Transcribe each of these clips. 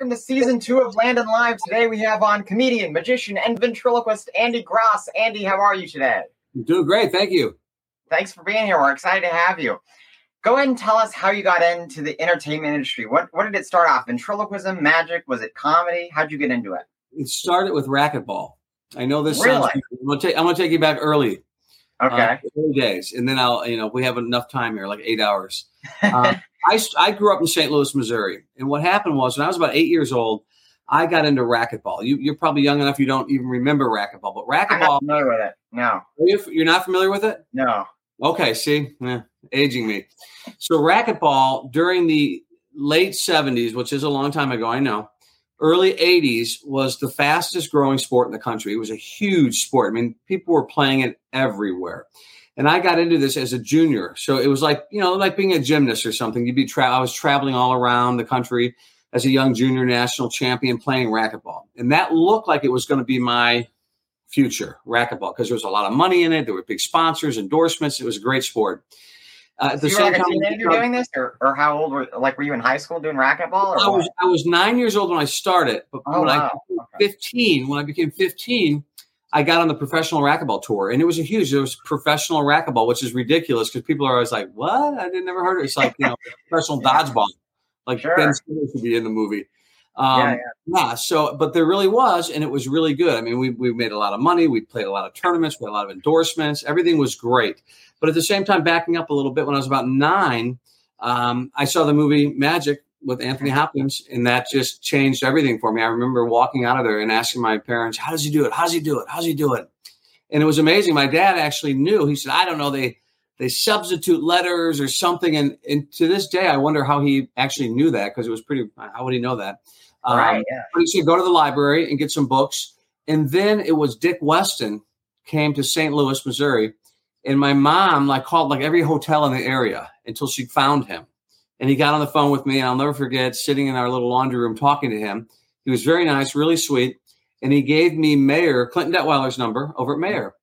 welcome to season two of Landon Live. Today we have on comedian, magician, and ventriloquist Andy Gross. Andy, how are you today? I'm doing great. Thank you. Thanks for being here. We're excited to have you. Go ahead and tell us how you got into the entertainment industry. What what did it start off? Ventriloquism, magic? Was it comedy? How'd you get into it? It started with racquetball. I know this Really? sounds. I'm gonna, take, I'm gonna take you back early, Okay. uh, early days, and then I'll, you know, we have enough time here, like eight hours. Uh, I I grew up in St. Louis, Missouri, and what happened was when I was about eight years old, I got into racquetball. You, you're probably young enough you don't even remember racquetball, but I'm not racquetball. familiar with it. No, Are you, you're not familiar with it? no. Okay, see, Eh, aging me. So racquetball during the late '70s, which is a long time ago, I know. Early '80s was the fastest growing sport in the country. It was a huge sport. I mean, people were playing it everywhere. And I got into this as a junior, so it was like you know, like being a gymnast or something. You'd be tra- I was traveling all around the country as a young junior national champion playing racquetball, and that looked like it was going to be my future racquetball because there was a lot of money in it. There were big sponsors, endorsements. It was a great sport. Uh, at the you were same like a teenager doing this, or, or how old were like were you in high school doing racquetball? Or I was what? I was nine years old when I started, but Oh, when wow. I became fifteen, when I became fifteen, I got on the professional racquetball tour, and it was a huge. It was professional racquetball, which is ridiculous because people are always like, "What? I didn't never heard it." It's like you know, professional Yeah. dodgeball, like Sure. Ben Stiller should be in the movie. Um, Yeah, yeah, So, but there really was, and it was really good. I mean, we we made a lot of money. We played a lot of tournaments. We had a lot of endorsements. Everything was great. But at the same time, backing up a little bit, when I was about nine, um, I saw the movie Magic with Anthony Hopkins, and that just changed everything for me. I remember walking out of there and asking my parents, "How does he do it? How does he do it? How does he do it?" And it was amazing. My dad actually knew. He said, "I don't know. They they substitute letters or something." And and to this day, I wonder how he actually knew that because it was pretty. How would he know that? Um, right. Yeah. but he said go to the library and get some books. And then it was Dick Weston came to St. Louis, Missouri, and my mom like called like every hotel in the area until she found him. And he got on the phone with me, and I'll never forget sitting in our little laundry room talking to him. He was very nice, really sweet, and he gave me Maher Clinton Detweiler's number over at Maher,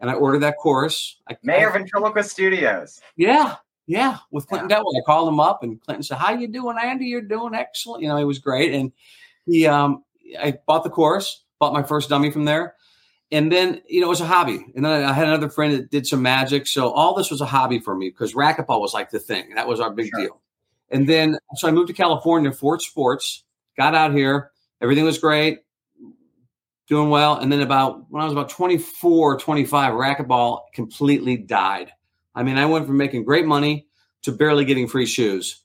and I ordered that course. I, Maher Ventriloquist Studios. yeah, yeah, with Clinton Detweiler. I called him up, and Clinton said, "How you doing, Andy? You're doing excellent." You know, he was great, and he, um, I bought the course, bought my first dummy from there, and then you know it was a hobby. And then I had another friend that did some magic, so all this was a hobby for me because racquetball was like the thing. That was our big Sure. deal. And then so I moved to California, for Sports, got out here, everything was great, doing well. And then about when I was about 24, 25, racquetball completely died. I mean, I went from making great money to barely getting free shoes.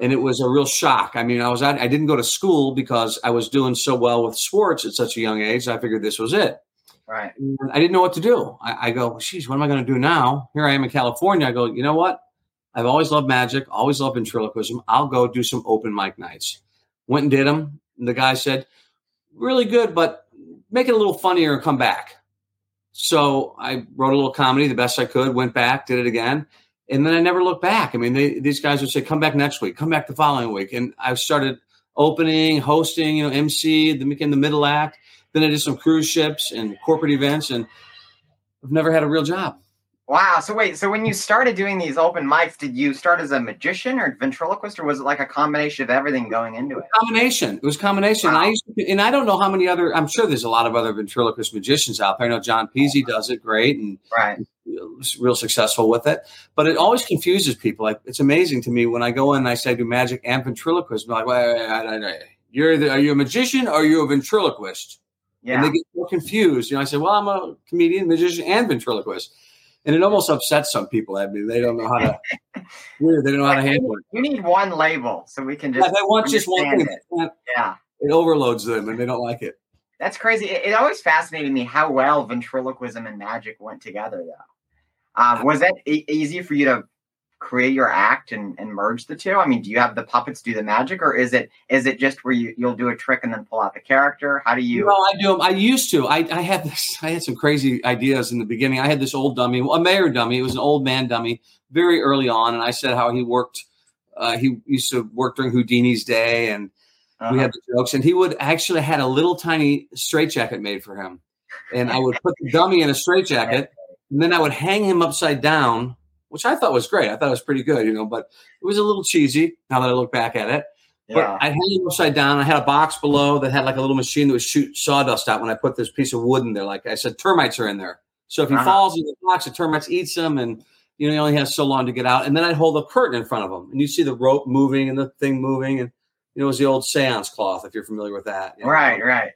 And it was a real shock. I mean, I was I didn't go to school because I was doing so well with sports at such a young age. I figured this was it. Right. And I didn't know what to do. I, I go, geez, what am I going to do now? Here I am in California. I go, you know what? I've always loved magic, always loved ventriloquism. I'll go do some open mic nights. Went and did them. And the guy said, really good, but make it a little funnier and come back. So I wrote a little comedy the best I could, went back, did it again. And then I never looked back. I mean, they, these guys would say, come back next week, come back the following week. And I started opening, hosting, you know, MC, then became the middle act. Then I did some cruise ships and corporate events, and I've never had a real job. Wow. So wait. So when you started doing these open mics, did you start as a magician or ventriloquist, or was it like a combination of everything going into it? Combination. It was combination. And I used to, and I don't know how many other. I'm sure there's a lot of other ventriloquist magicians out there. I know John Peasy uh-huh. does it great and Right. real successful with it. But it always confuses people. Like it's amazing to me when I go in and I say I do magic and ventriloquism. Like, wait, wait, wait, wait, wait. you're the, are you a magician or are you a ventriloquist? Yeah. And they get so confused. You know, I say, well, I'm a comedian, magician, and ventriloquist. And it almost upsets some people. I mean, they don't know how to. weird. They don't know how to handle it. You need one label so we can Yeah, just. they want just one thing. it. Yeah. It overloads them, and they don't like it. That's crazy. It, it always fascinated me how well ventriloquism and magic went together, though. Um, was that e- easy for you to create your act and, and merge the two? I mean, do you have the puppets do the magic, or is it is it just where you you'll do a trick and then pull out the character? How do you? No, I do. I used to. I, I had this. I had some crazy ideas in the beginning. I had this old dummy, a Maher dummy. It was an old man dummy, very early on, and I said how he worked. Uh, he used to work during Houdini's day, and we Uh-huh. had the jokes. And he would actually had a little tiny straitjacket made for him, and I would put the dummy in a straitjacket, and then I would hang him upside down, which I thought was great. I thought it was pretty good, you know. But it was a little cheesy now that I look back at it. But I had it upside down. I had a box below that had like a little machine that would shoot sawdust out when I put this piece of wood in there. Like I said, termites are in there. So if he Uh-huh. falls in the box, the termites eats him, and you know he only has so long to get out. And then I'd hold a curtain in front of him, and you see the rope moving and the thing moving, and you know it was the old seance cloth if you're familiar with that. you know. right, right.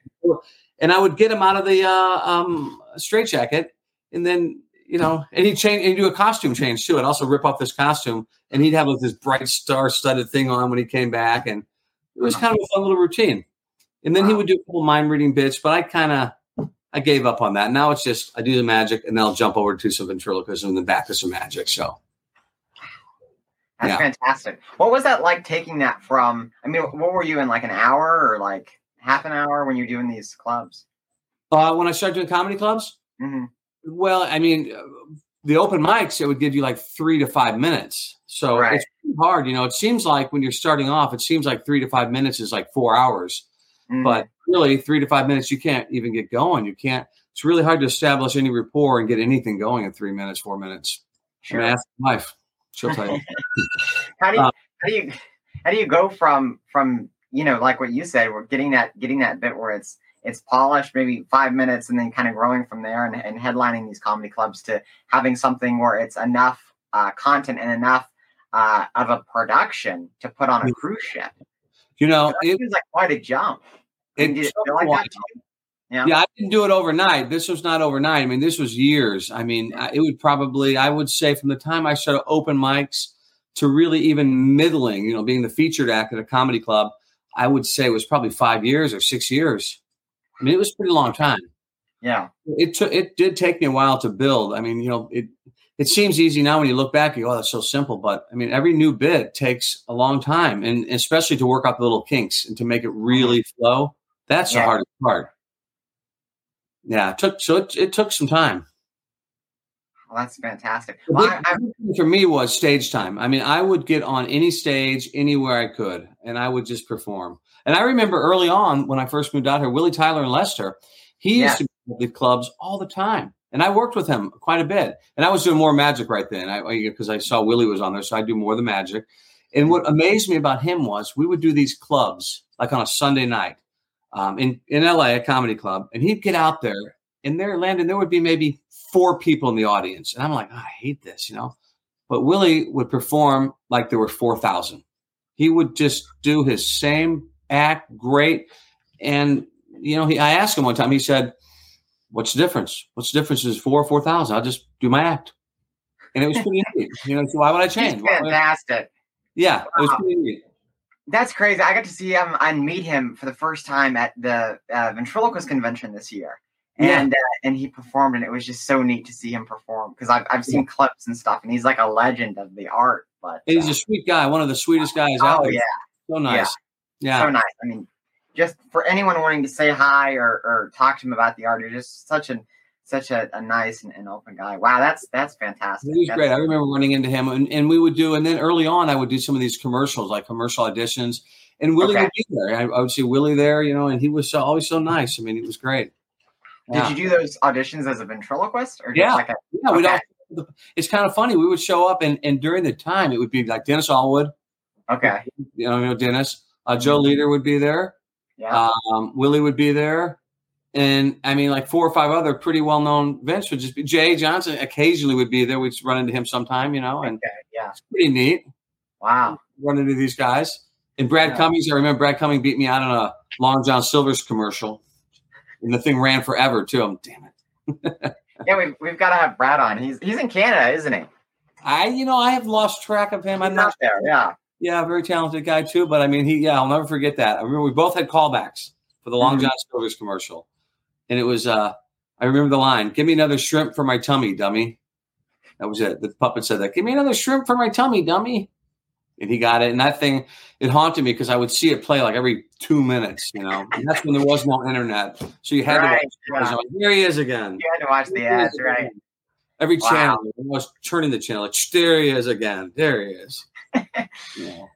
And I would get him out of the uh, um, straitjacket, and then you know, and he'd change and do a costume change too. I'd also rip off this costume, and he'd have like, this bright star-studded thing on when he came back, and it was kind of a fun little routine. And then he would do a couple mind reading bits, but I kind of I gave up on that. Now it's just I do the magic, and then I'll jump over to some ventriloquism and then back to some magic. So That's Yeah. fantastic. What was that like taking that from? I mean, what were you in like an hour or like half an hour when you're doing these clubs? uh, when I started doing comedy clubs, hmm Well, I mean, the open mics it would give you like three to five minutes. So Right. it's pretty hard. You know, it seems like when you're starting off, it seems like three to five minutes is like four hours, Mm-hmm. but really three to five minutes you can't even get going. You can't. It's really hard to establish any rapport and get anything going in three minutes, four minutes. sure. I mean, ask my wife. She'll tell you. how do you uh, how do you how do you go from from you know like what you said, we're getting that getting that bit where it's it's polished, maybe five minutes, and then kind of growing from there, and, and headlining these comedy clubs to having something where it's enough uh, content and enough uh, of a production to put on a cruise ship. you know, That it, was like quite a jump. I mean, did it feel a like that? Yeah. Yeah, I didn't do it overnight. This was not overnight. I mean, this was years. I mean, I- it would probably, I would say, from the time I started open mics to really even middling, you know, being the featured act at a comedy club, I would say it was probably five years or six years. I mean, it was a pretty long time. Yeah. It took, it did take me a while to build. I mean, you know, it, it seems easy now when you look back, you go, oh, that's so simple. But I mean, every new bit takes a long time, and especially to work out the little kinks and to make it really mm-hmm. flow. That's the hardest part. Yeah, it took so it, it took some time. Well, that's fantastic. Well, I, I, the big thing for me was stage time. I mean, I would get on any stage anywhere I could, and I would just perform. And I remember early on when I first moved out here, Willie Tyler and Lester, he used to be at the clubs all the time, and I worked with him quite a bit. And I was doing more magic right then, I because I saw Willie was on there, so I do more of the magic. And what amazed me about him was we would do these clubs like on a Sunday night um, in in LA, a comedy club, and he'd get out there, and there, Landon, there would be maybe four people in the audience, and I'm like, "Oh, I hate this, you know. But Willie would perform like there were four thousand. He would just do his same act, great, and you know, he, I asked him one time. He said, "What's the difference? What's the difference? Is four or four thousand? I'll just do my act." And it was pretty neat. You know, so why would I change? Why would I- fantastic. yeah, it was Wow. pretty neat. That's crazy. I got to see him and meet him for the first time at the uh, ventriloquist convention this year, Yeah. and uh, and he performed, and it was just so neat to see him perform because I've I've seen clips and stuff, and he's like a legend of the art. But And he's uh, a sweet guy, one of the sweetest guys out oh there. yeah, So nice. Yeah. so nice. I mean, just for anyone wanting to say hi or, or talk to him about the art, you're just such an such a, a nice and, and open guy. Wow, that's that's fantastic. He was That's- great. I remember running into him, and, and we would do, and then early on, I would do some of these commercials, like commercial auditions, and Willie Okay. would be there. I, I would see Willie there, you know, and he was so, always so nice. I mean, he was great. Did you do those auditions as a ventriloquist or just Yeah. like a Yeah, we'd Okay. all, it's kind of funny. We would show up, and, and during the time, it would be like Dennis Alwood, okay? you know, you know Dennis, uh, Joe Leader would be there, Yeah. um, Willie would be there, and I mean, like four or five other pretty well known vents would just be. Jay Johnson occasionally would be there. We'd run into him sometime, you know, and okay. Yeah. it's pretty neat. Wow. run into these guys. And Brad Yeah. Cummings, I remember Brad Cummings beat me out on a Long John Silver's commercial. And the thing ran forever too. I'm damn it. Yeah, we've, we've got to have Brad on. He's he's in Canada, isn't he? I, you know, I have lost track of him. I'm not there. Yeah. Yeah, very talented guy too. But I mean, he, yeah, I'll never forget that. I remember we both had callbacks for the Long Mhm. John Silver's commercial. And it was, uh, I remember the line, give me another shrimp for my tummy, dummy. That was it. The puppet said that. Give me another shrimp for my tummy, dummy. And he got it. And that thing, it haunted me because I would see it play like every two minutes, you know. And that's when there was no internet. So you had Right. to watch. It. Here he is again. You had to watch the ads, right? Every Wow. channel. I was turning the channel. Like, there he is again. There he is. Yeah.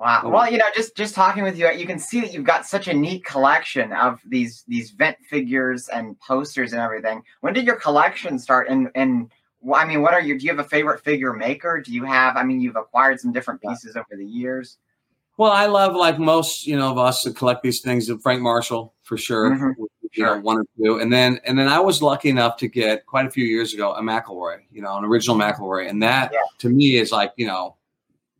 Wow. Well, you know, just just talking with you, you can see that you've got such a neat collection of these these vent figures and posters and everything. When did your collection start? And and I mean, what are your? Do you have a favorite figure maker? Do you have? I mean, you've acquired some different pieces over the years. Well, I love like most, you know, of us to collect these things. Frank Marshall for sure, Mhm. you know, Sure. one or two, and then and then I was lucky enough to get quite a few years ago a McElroy, you know, an original McElroy, and that Yeah. to me is like you know,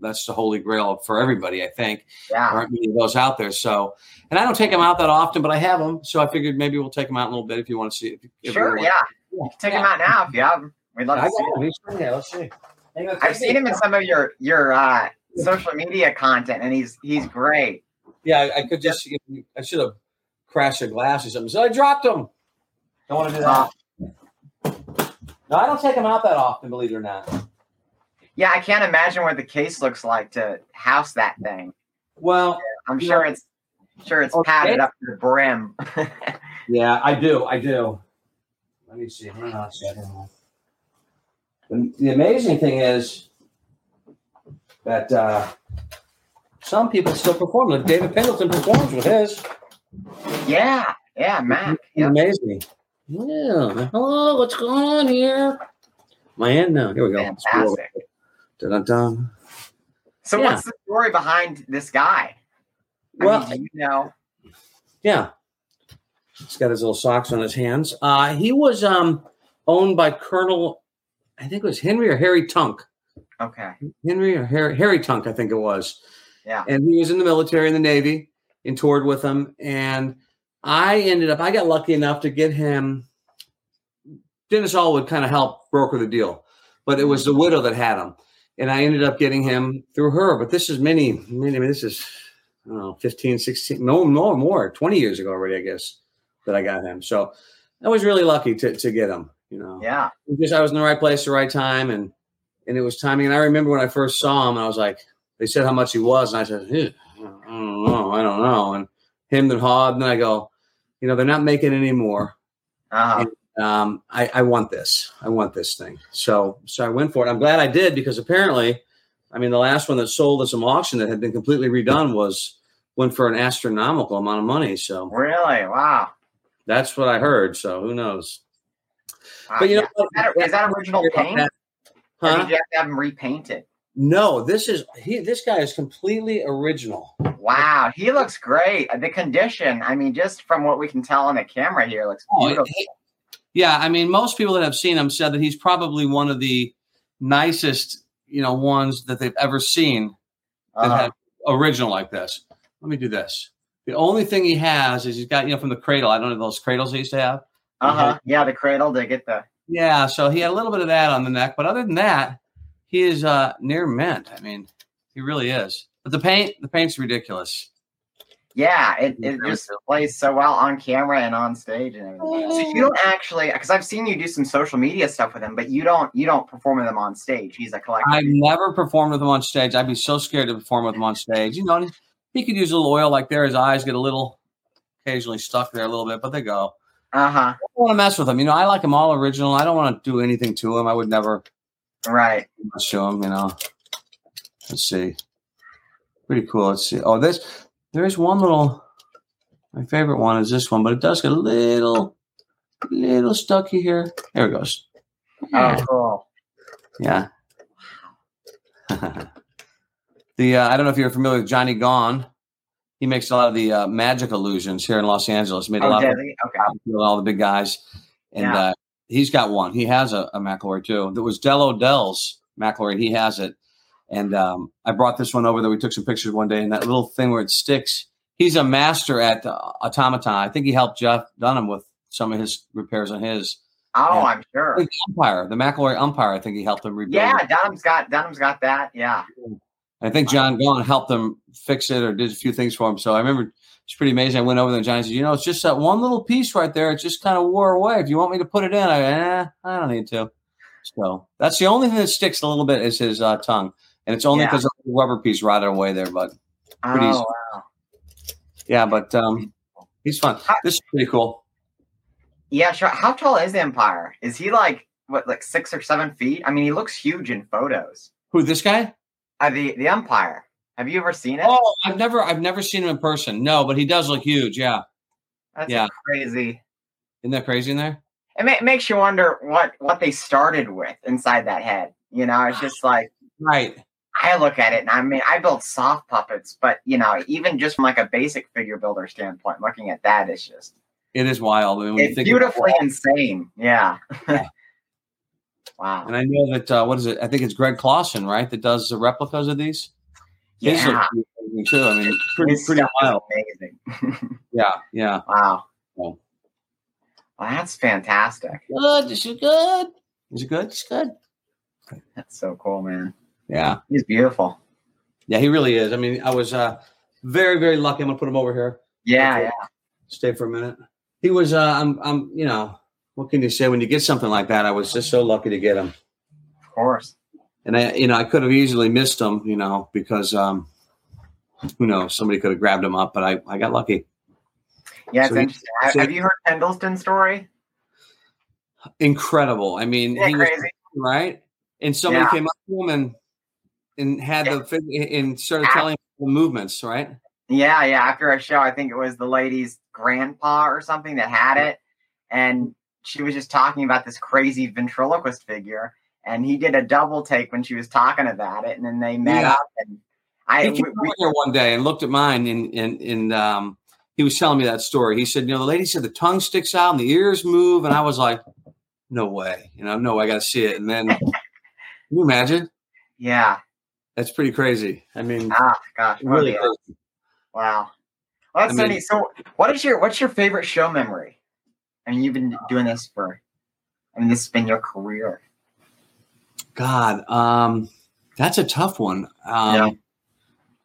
that's the holy grail for everybody. I think there Yeah. aren't many of those out there. So, and I don't take them out that often, but I have them, so I figured maybe we'll take them out in a little bit if you want to see. If, if Sure. you Yeah. want- Take him out now if you have him. We'd love I to see got him. 'em. Yeah, let's see. I've seen him in some of your your uh, social media content, and he's he's great. Yeah, I, I could just. I should have crashed a glass or something. So I dropped them. Don't want to do Uh, that. no, I don't take them out that often. Believe it or not. Yeah, I can't imagine what the case looks like to house that thing. Well, I'm sure it's sure it's Okay. padded up to the brim. yeah, I do. I do. Let me see. Hang on a second. The, the amazing thing is that uh, some people still perform. Like David Pendleton performs with his. yeah. Yeah, Mac. Yeah. Amazing. Yeah. Hello, what's going on here? My end now. Here we go. Fantastic. Dun-dun-dun. So Yeah. what's the story behind this guy? I Well- mean, you know? Yeah. He's got his little socks on his hands. Uh, he was um, owned by Colonel, I think it was Henry or Harry Tunk. Okay. Henry or Harry, Harry Tunk, I think it was. Yeah. And he was in the military, in the Navy, and toured with him. And I ended up, I got lucky enough to get him. Dennis Hall would kind of help broker the deal, but it was the widow that had him. And I ended up getting him through her. But this is many, many, this is, I don't know, 15, 16, no, no more, 20 years ago already, I guess, that I got him. So I was really lucky to, to get him, you know Yeah. just I was in the right place at the right time, and and it was timing. And I remember when I first saw him, I was like, they said how much he was, and I said, "Eh, I don't know, I don't know. And him and Hod, and then I go, you know, they're not making any more. Uh-huh. Um, I, I want this. I want this thing. So so I went for it. I'm glad I did because apparently, I mean, the last one that sold at some auction that had been completely redone was went for an astronomical amount of money. So Really? Wow. that's what I heard. So who knows? Wow. But you know, Yeah. Is that, is that original paint? Or Huh? did you have to have him repainted? No, this is he. This guy is completely original. Wow, he looks great. The condition, I mean, just from what we can tell on the camera here, looks Oh, beautiful. he- yeah, I mean, most people that have seen him said that he's probably one of the nicest, you know, ones that they've ever seen that Uh-huh. had original like this. Let me do this. The only thing he has is he's got, you know, from the cradle. I don't know those cradles he used to have. Uh-huh. Yeah, the cradle They get the Yeah, so he had a little bit of that on the neck, but other than that, he is uh near mint. I mean, he really is. But the paint, the paint's ridiculous. Yeah, it, it just plays so well on camera and on stage and everything. So you don't actually because I've seen you do some social media stuff with him, but you don't you don't perform with him on stage. He's a collector. I've never performed with him on stage. I'd be so scared to perform with him on stage. You know, he could use a little oil like there. His eyes get a little occasionally stuck there a little bit, but they go. Uh-huh. I don't want to mess with him. You know, I like him all original. I don't want to do anything to him. I would never Right. show him, you know. Let's see. Pretty cool. Let's see. Oh, this there is one little my favorite one is this one, but it does get a little little stucky here. There it goes. Oh, cool. Yeah. the uh, I don't know if you're familiar with Johnny Gaughan. He makes a lot of the uh, magic illusions here in Los Angeles. Made a Oh, lot of? Okay. all the big guys, and Yeah. uh, he's got one. He has a, a McElroy too. That was Del O'Dell's McElroy. He has it, and um, I brought this one over that we took some pictures one day. And that little thing where it sticks. He's a master at automaton. I think he helped Jeff Dunham with some of his repairs on his. Oh, Yeah. I'm sure. the umpire, the McElroy umpire. I think he helped him rebuild. Yeah, it. Dunham's got Dunham's got that. Yeah. I think John Gaughan helped him fix it or did a few things for him. So I remember it's pretty amazing. I went over there and Johnny said, you know, it's just that one little piece right there. It just kind of wore away. If you want me to put it in, I eh, I don't need to. So that's the only thing that sticks a little bit is his uh, tongue. And it's only Yeah. because the rubber piece rotted away there. But Pretty easy. Oh, wow. yeah, but um, he's fun. This is pretty cool. Yeah, sure. How tall is the umpire? Is he like what, like six or seven feet? I mean, he looks huge in photos. Who, this guy? Uh, the the umpire. Have you ever seen it? Oh, I've never I've never seen him in person. No, but he does look huge. Yeah. That's yeah. crazy. Isn't that crazy in there? It, ma- it makes you wonder what what they started with inside that head. You know, it's just like Right. I look at it and I mean, I build soft puppets, but you know, even just from like a basic figure builder standpoint, looking at that is just It is wild. I mean, it's think beautifully about it. insane. Yeah. Yeah. wow. And I know that uh, what is it? I think it's Greg Clausen, right? That does the replicas of these. His look Yeah. pretty amazing, too. I mean, pretty His pretty wild. amazing. Yeah, yeah. wow. Cool. Well, that's fantastic. Good. Is is good. Is it good? It's good. That's so cool, man. Yeah, He's beautiful. yeah. He really is. I mean, I was uh, very very lucky. I'm gonna put him over here. Yeah, yeah. Stay for a minute. He was. Uh, I'm. I'm. You know. What can you say when you get something like that? I was just so lucky to get him. Of course. and I, you know, I could have easily missed him, you know, because um, who knows, somebody could have grabbed him up, but I, I got lucky. Yeah, it's So he- interesting. Have- so- have you heard Pendleton's story? Incredible. I mean, Yeah, he was crazy. right, and somebody Yeah. came up to him and and had the fig- and started Ah. telling the movements, right? Yeah, yeah. After a show, I think it was the lady's grandpa or something that had it, and she was just talking about this crazy ventriloquist figure, and he did a double take when she was talking about it, and then they met Yeah. up, and I He we, came we- here one day and looked at mine, and and and um, he was telling me that story. He said, you know, the lady said the tongue sticks out and the ears move, and I was like, no way, you know, no, I got to see it. And then, can you imagine? yeah. That's pretty crazy. I mean, Ah, gosh, really a- crazy. wow. Well, that's I so mean-. So, what is your what's your favorite show memory? I mean, you've been doing this for. I mean, this has been your career. God, um, that's a tough one. Um, Yeah.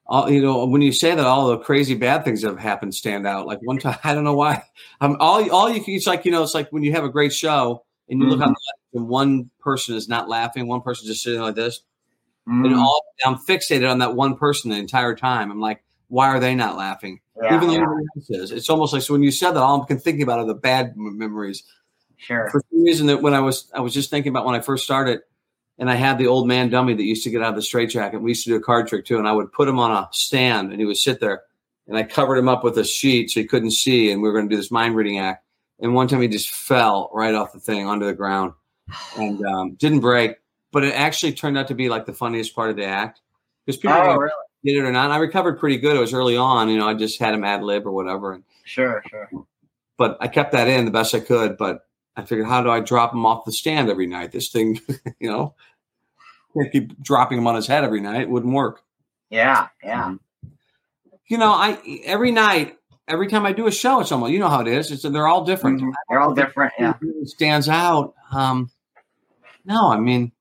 all, you know, when you say that, all the crazy bad things that have happened stand out. Like one time, I don't know why. Um, all, all you can, it's like you know, it's like when you have a great show and you look Mm-hmm. on the and one person is not laughing, one person just sitting like this, and Mm, all I'm fixated on that one person the entire time. I'm like, why are they not laughing? yeah, Even though yeah, everybody else is. It's almost like so when you said that, all I can think about are the bad memories sure. for some reason that when I was I was just thinking about when I first started, and I had the old man dummy that used to get out of the straitjacket. We used to do a card trick too, and I would put him on a stand, and he would sit there, and I covered him up with a sheet so he couldn't see, and we were going to do this mind reading act. And one time he just fell right off the thing onto the ground, and um, didn't break, but it actually turned out to be like the funniest part of the act because people Oh, really? did it or not. And I recovered pretty good. It was early on, you know. I just had him ad lib or whatever, and Sure, sure. but I kept that in the best I could. But I figured, how do I drop him off the stand every night? This thing, you know, can't keep dropping him on his head every night. It wouldn't work. Yeah, yeah. You know, I every night, every time I do a show, it's almost you know how it is. It's they're all different. Mhm. They're all different. Yeah. It stands out. Um, no, I mean,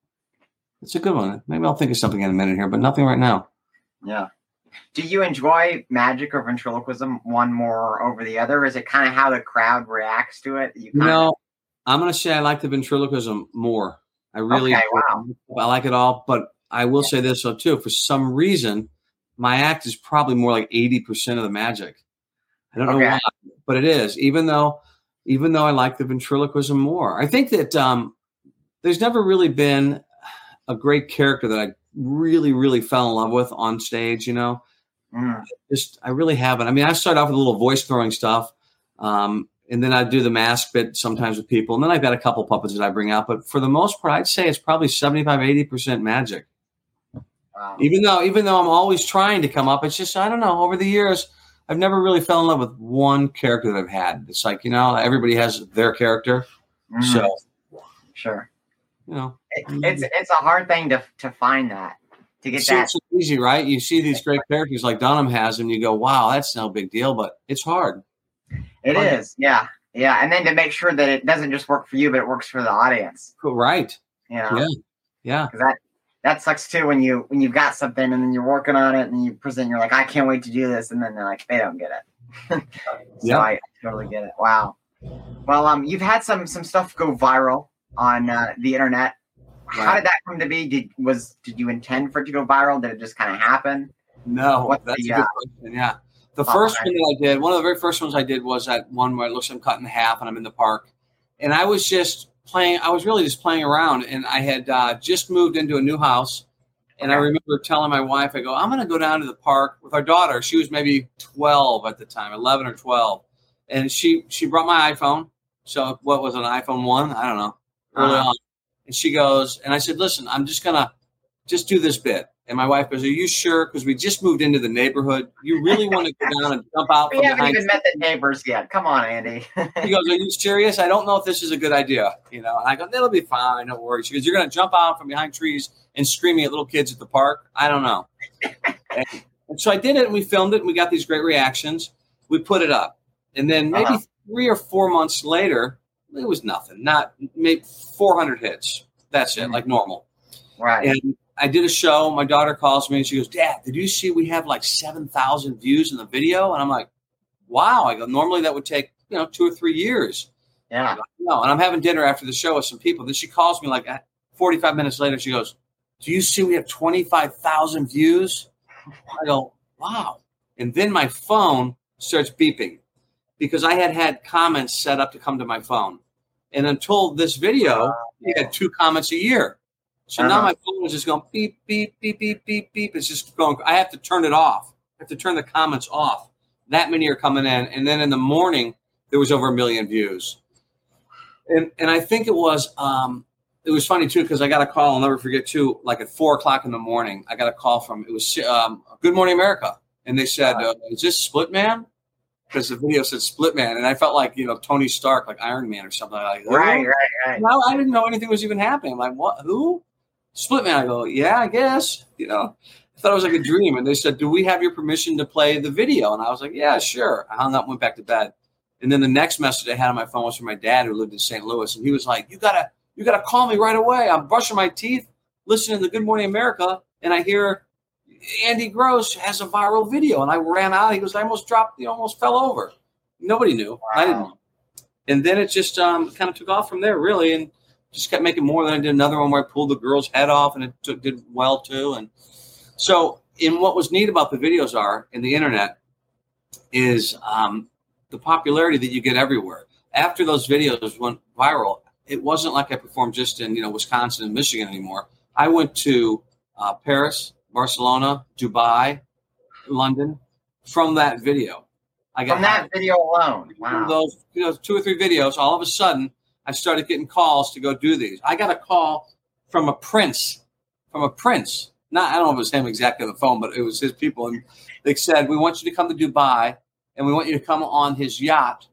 it's a good one. Maybe I'll think of something in a minute here, but nothing right now. Yeah. Do you enjoy magic or ventriloquism one more over the other? Is it kind of how the crowd reacts to it? You kind know, I'm going to say I like the ventriloquism more. I really, Okay, wow. I like it all. But I will say this though too. For some reason, my act is probably more like 80 percent of the magic. I don't know why, but it is. Even though, even though I like the ventriloquism more, I think that um, there's never really been a great character that I really, really fell in love with on stage. You know, Mm, just I really haven't. I mean, I start off with a little voice throwing stuff, um, and then I do the mask bit sometimes with people, and then I've got a couple puppets that I bring out. But for the most part, I'd say it's probably 75, 80 percent magic. wow. Even though, even though I'm always trying to come up, it's just I don't know. Over the years, I've never really fell in love with one character that I've had. It's like you know, everybody has their character, Mhm, so sure. you know, it's it's a hard thing to to find that to get it's that. so easy, right? You see these great characters like Dunham has, and you go, "Wow, that's no big deal," but it's hard. It hard. is. Yeah. Yeah. And then to make sure that it doesn't just work for you, but it works for the audience. Right? You know. Yeah. Yeah. That that sucks too when you when you've got something and then you're working on it and you present you're like I can't wait to do this and then they're like they don't get it. so Yeah. I totally get it. Wow. Well, um, you've had some some stuff go viral on uh, the internet. How did that come to be? Did was did you intend for it to go viral? Did it just kind of happen? No, What's that's the, a good uh, question. Yeah. The oh, first okay. one that I did, one of the very first ones I did was that one where it looks like I'm cut in half and I'm in the park. And I was just playing, I was really just playing around. And I had uh, just moved into a new house. And I remember telling my wife, I go, I'm going to go down to the park with our daughter. She was maybe 12 at the time, 11 or 12. And she, she brought my iPhone. So what was it, an iPhone 1? I don't know, early Uh-huh. on. And she goes, and I said, listen, I'm just to just do this bit. And my wife goes, "Are you sure? Because we just moved into the neighborhood. You really want to go down and jump out?" From behind? We haven't even met the neighbors yet. Come on, Andy. he goes, "Are you serious? I don't know if this is a good idea." You know, and I go, "That'll be fine. Don't worry." She goes, "You're going to jump out from behind trees and screaming at little kids at the park? I don't know." and, and, so I did it, and we filmed it, and we got these great reactions. We put it up, and then maybe uh-huh. three or four months later, it was nothing. Not maybe 400 hits. That's it, mm-hmm. like normal. Right. And I did a show. My daughter calls me and she goes, Dad, did you see we have like 7,000 views in the video? And I'm like, wow. I go, normally that would take, you know, two or three years. Yeah. Go, no. And I'm having dinner after the show with some people. Then she calls me like 45 minutes later. She goes, Do you see we have 25,000 views? I go, wow. And then my phone starts beeping because I had had comments set up to come to my phone. And until this video, we had two comments a year. So uh-huh. now my phone is just going beep, beep, beep, beep, beep, beep. It's just going, I have to turn it off. I have to turn the comments off. That many are coming in. And then in the morning, there was over a million views. And, and I think it was, um, it was funny too, because I got a call, I'll never forget too, like at four o'clock in the morning, I got a call from, it was um, Good Morning America. And they said, uh, is this Split Man? Because the video said Split Man, and I felt like you know Tony Stark, like Iron Man or something like. that. Right, right, right. Now I didn't know anything was even happening. I'm like, what? Who? Split Man. I go, yeah, I guess. You know, I thought it was like a dream, and they said, "Do we have your permission to play the video?" And I was like, "Yeah, sure." I hung up, went back to bed, and then the next message I had on my phone was from my dad, who lived in St. Louis, and he was like, "You gotta, you gotta call me right away. I'm brushing my teeth, listening to Good Morning America, and I hear." Andy Gross has a viral video, and I ran out. He goes, I almost dropped, he almost fell over. Nobody knew. Wow. I didn't. And then it just um, kind of took off from there, really, and just kept making more. Then I did another one where I pulled the girl's head off, and it took, did well too. And so, in what was neat about the videos are in the internet is um, the popularity that you get everywhere. After those videos went viral, it wasn't like I performed just in you know Wisconsin and Michigan anymore. I went to uh, Paris, Barcelona, Dubai, London from that video. I got from that video alone. Wow. Those you know, two or three videos, all of a sudden I started getting calls to go do these. I got a call from a prince, from a prince. Not I don't know if it was him exactly on the phone, but it was his people, and they said, "We want you to come to Dubai, and we want you to come on his yacht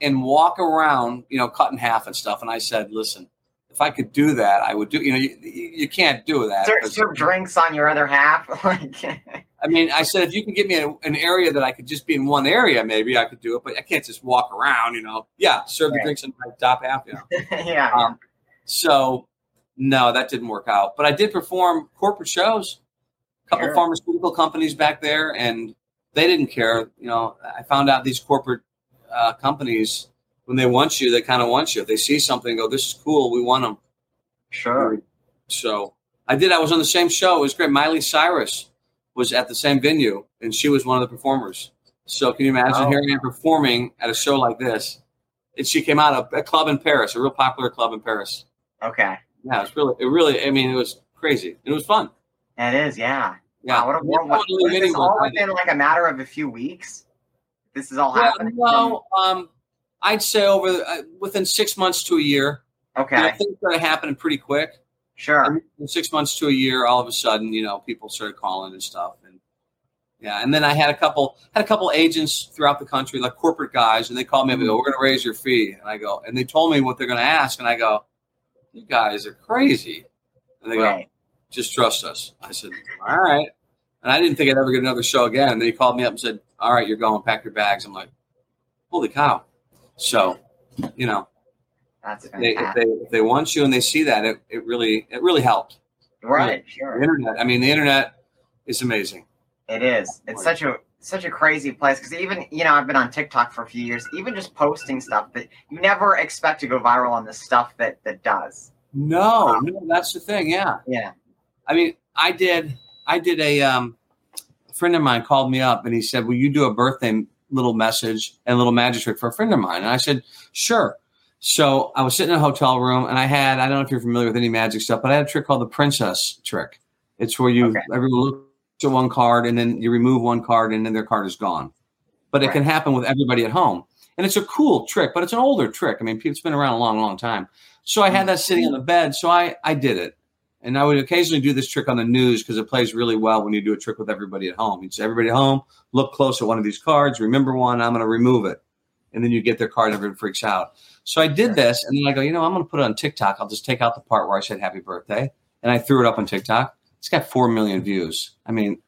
and walk around, you know, cut in half and stuff." And I said, "Listen, if I could do that, I would do. You know, you, you can't do that. Serve, serve drinks on your other half. I mean, I said if you can give me a, an area that I could just be in one area, maybe I could do it. But I can't just walk around. You know, yeah, serve right. the drinks in my top half. You know? yeah. Um, so no, that didn't work out. But I did perform corporate shows, a couple sure. pharmaceutical companies back there, and they didn't care. You know, I found out these corporate uh, companies when they want you, they kind of want you. If they see something, go, this is cool, we want them. Sure. So I did. I was on the same show. It was great. Miley Cyrus was at the same venue, and she was one of the performers. So can you imagine oh. hearing her performing at a show like this? And she came out of a club in Paris, a real popular club in Paris. Okay. Yeah, it's really, it really. I mean, it was crazy. It was fun. It is, yeah. Yeah. Wow, what a, what, what, all within like a matter of a few weeks? This is all yeah, happening. No, um, I'd say over uh, within six months to a year. Okay. You know, things started happening pretty quick. Sure. six months to a year, all of a sudden, you know, people started calling and stuff, and yeah. And then I had a couple had a couple agents throughout the country, like corporate guys, and they called me up and go, "We're going to raise your fee," and I go, and they told me what they're going to ask, and I go, "You guys are crazy," and they right. go, "Just trust us." I said, "All right." And I didn't think I'd ever get another show again. And they called me up and said, "All right, you're going. Pack your bags." I'm like, "Holy cow!" So, you know, that's they, if they if they want you and they see that, it, it really it really helped. Right, sure. The internet. I mean, the internet is amazing. It is. It's such a such a crazy place because even you know I've been on TikTok for a few years. Even just posting stuff that you never expect to go viral on the stuff that that does. No, um, no, that's the thing. Yeah, yeah. I mean, I did. I did a um, a friend of mine called me up and he said, "Will you do a birthday little message and a little magic trick for a friend of mine. And I said, sure. So I was sitting in a hotel room and I had, I don't know if you're familiar with any magic stuff, but I had a trick called the princess trick. It's where you, okay. everyone looks at one card and then you remove one card and then their card is gone. But it can happen with everybody at home. And it's a cool trick, but it's an older trick. I mean, it's been around a long, long time. So I had mm. that sitting on the bed. So I, I did it. And I would occasionally do this trick on the news because it plays really well when you do a trick with everybody at home. You say, everybody at home, look close at one of these cards, remember one, I'm going to remove it. And then you get their card and everyone freaks out. So I did this, and then I go, you know, I'm going to put it on TikTok. I'll just take out the part where I said happy birthday. And I threw it up on TikTok. It's got 4 million views. I mean,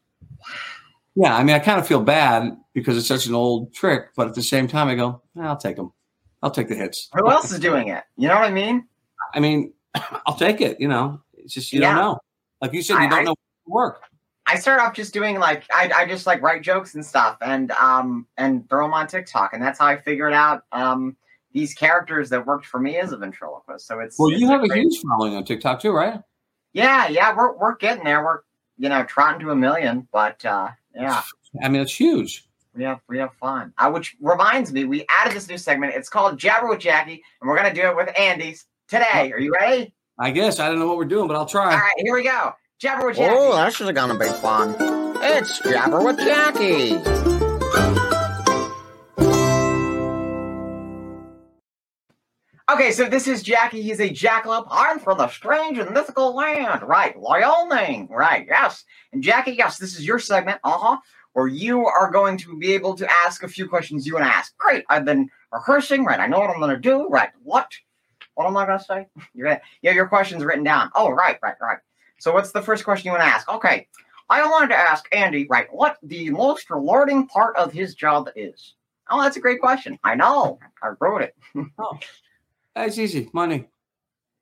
yeah, I mean, I kind of feel bad because it's such an old trick, but at the same time, I go, I'll take them. I'll take the hits. Who else is doing it? You know what I mean? I mean, I'll take it. You know, it's just you Yeah. don't know. Like you said, you I- don't I- know what work. I started off just doing like I, I just like write jokes and stuff and um and throw them on TikTok and that's how I figured out um these characters that worked for me as a ventriloquist. So it's Well, it's you have a great- huge following on TikTok too, right? yeah yeah we're we're getting there we're you know trotting to a million but uh yeah I mean, it's huge. we have we have fun uh, which reminds me we added this new segment it's called Jabber with Jackie and we're gonna do it with Andy's today are you ready I guess I don't know what we're doing, but I'll try. all right here we go Jabber with Jackie Oh, that should have gonna be fun. It's Jabber with Jackie. Okay, so this is Jackie. He's a jackalope. I'm from the strange and mythical land. Right, Wyoming. Right, yes. And Jackie, yes, this is your segment, uh huh, where you are going to be able to ask a few questions you want to ask. Great. I've been rehearsing. Right, I know what I'm going to do. Right, what? What am I going to say? You're gonna, you have your questions written down. Oh, right, right, right. So, what's the first question you want to ask? Okay, I wanted to ask Andy, right, what the most rewarding part of his job is. Oh, that's a great question. I know. I wrote it. Oh, it's easy, money.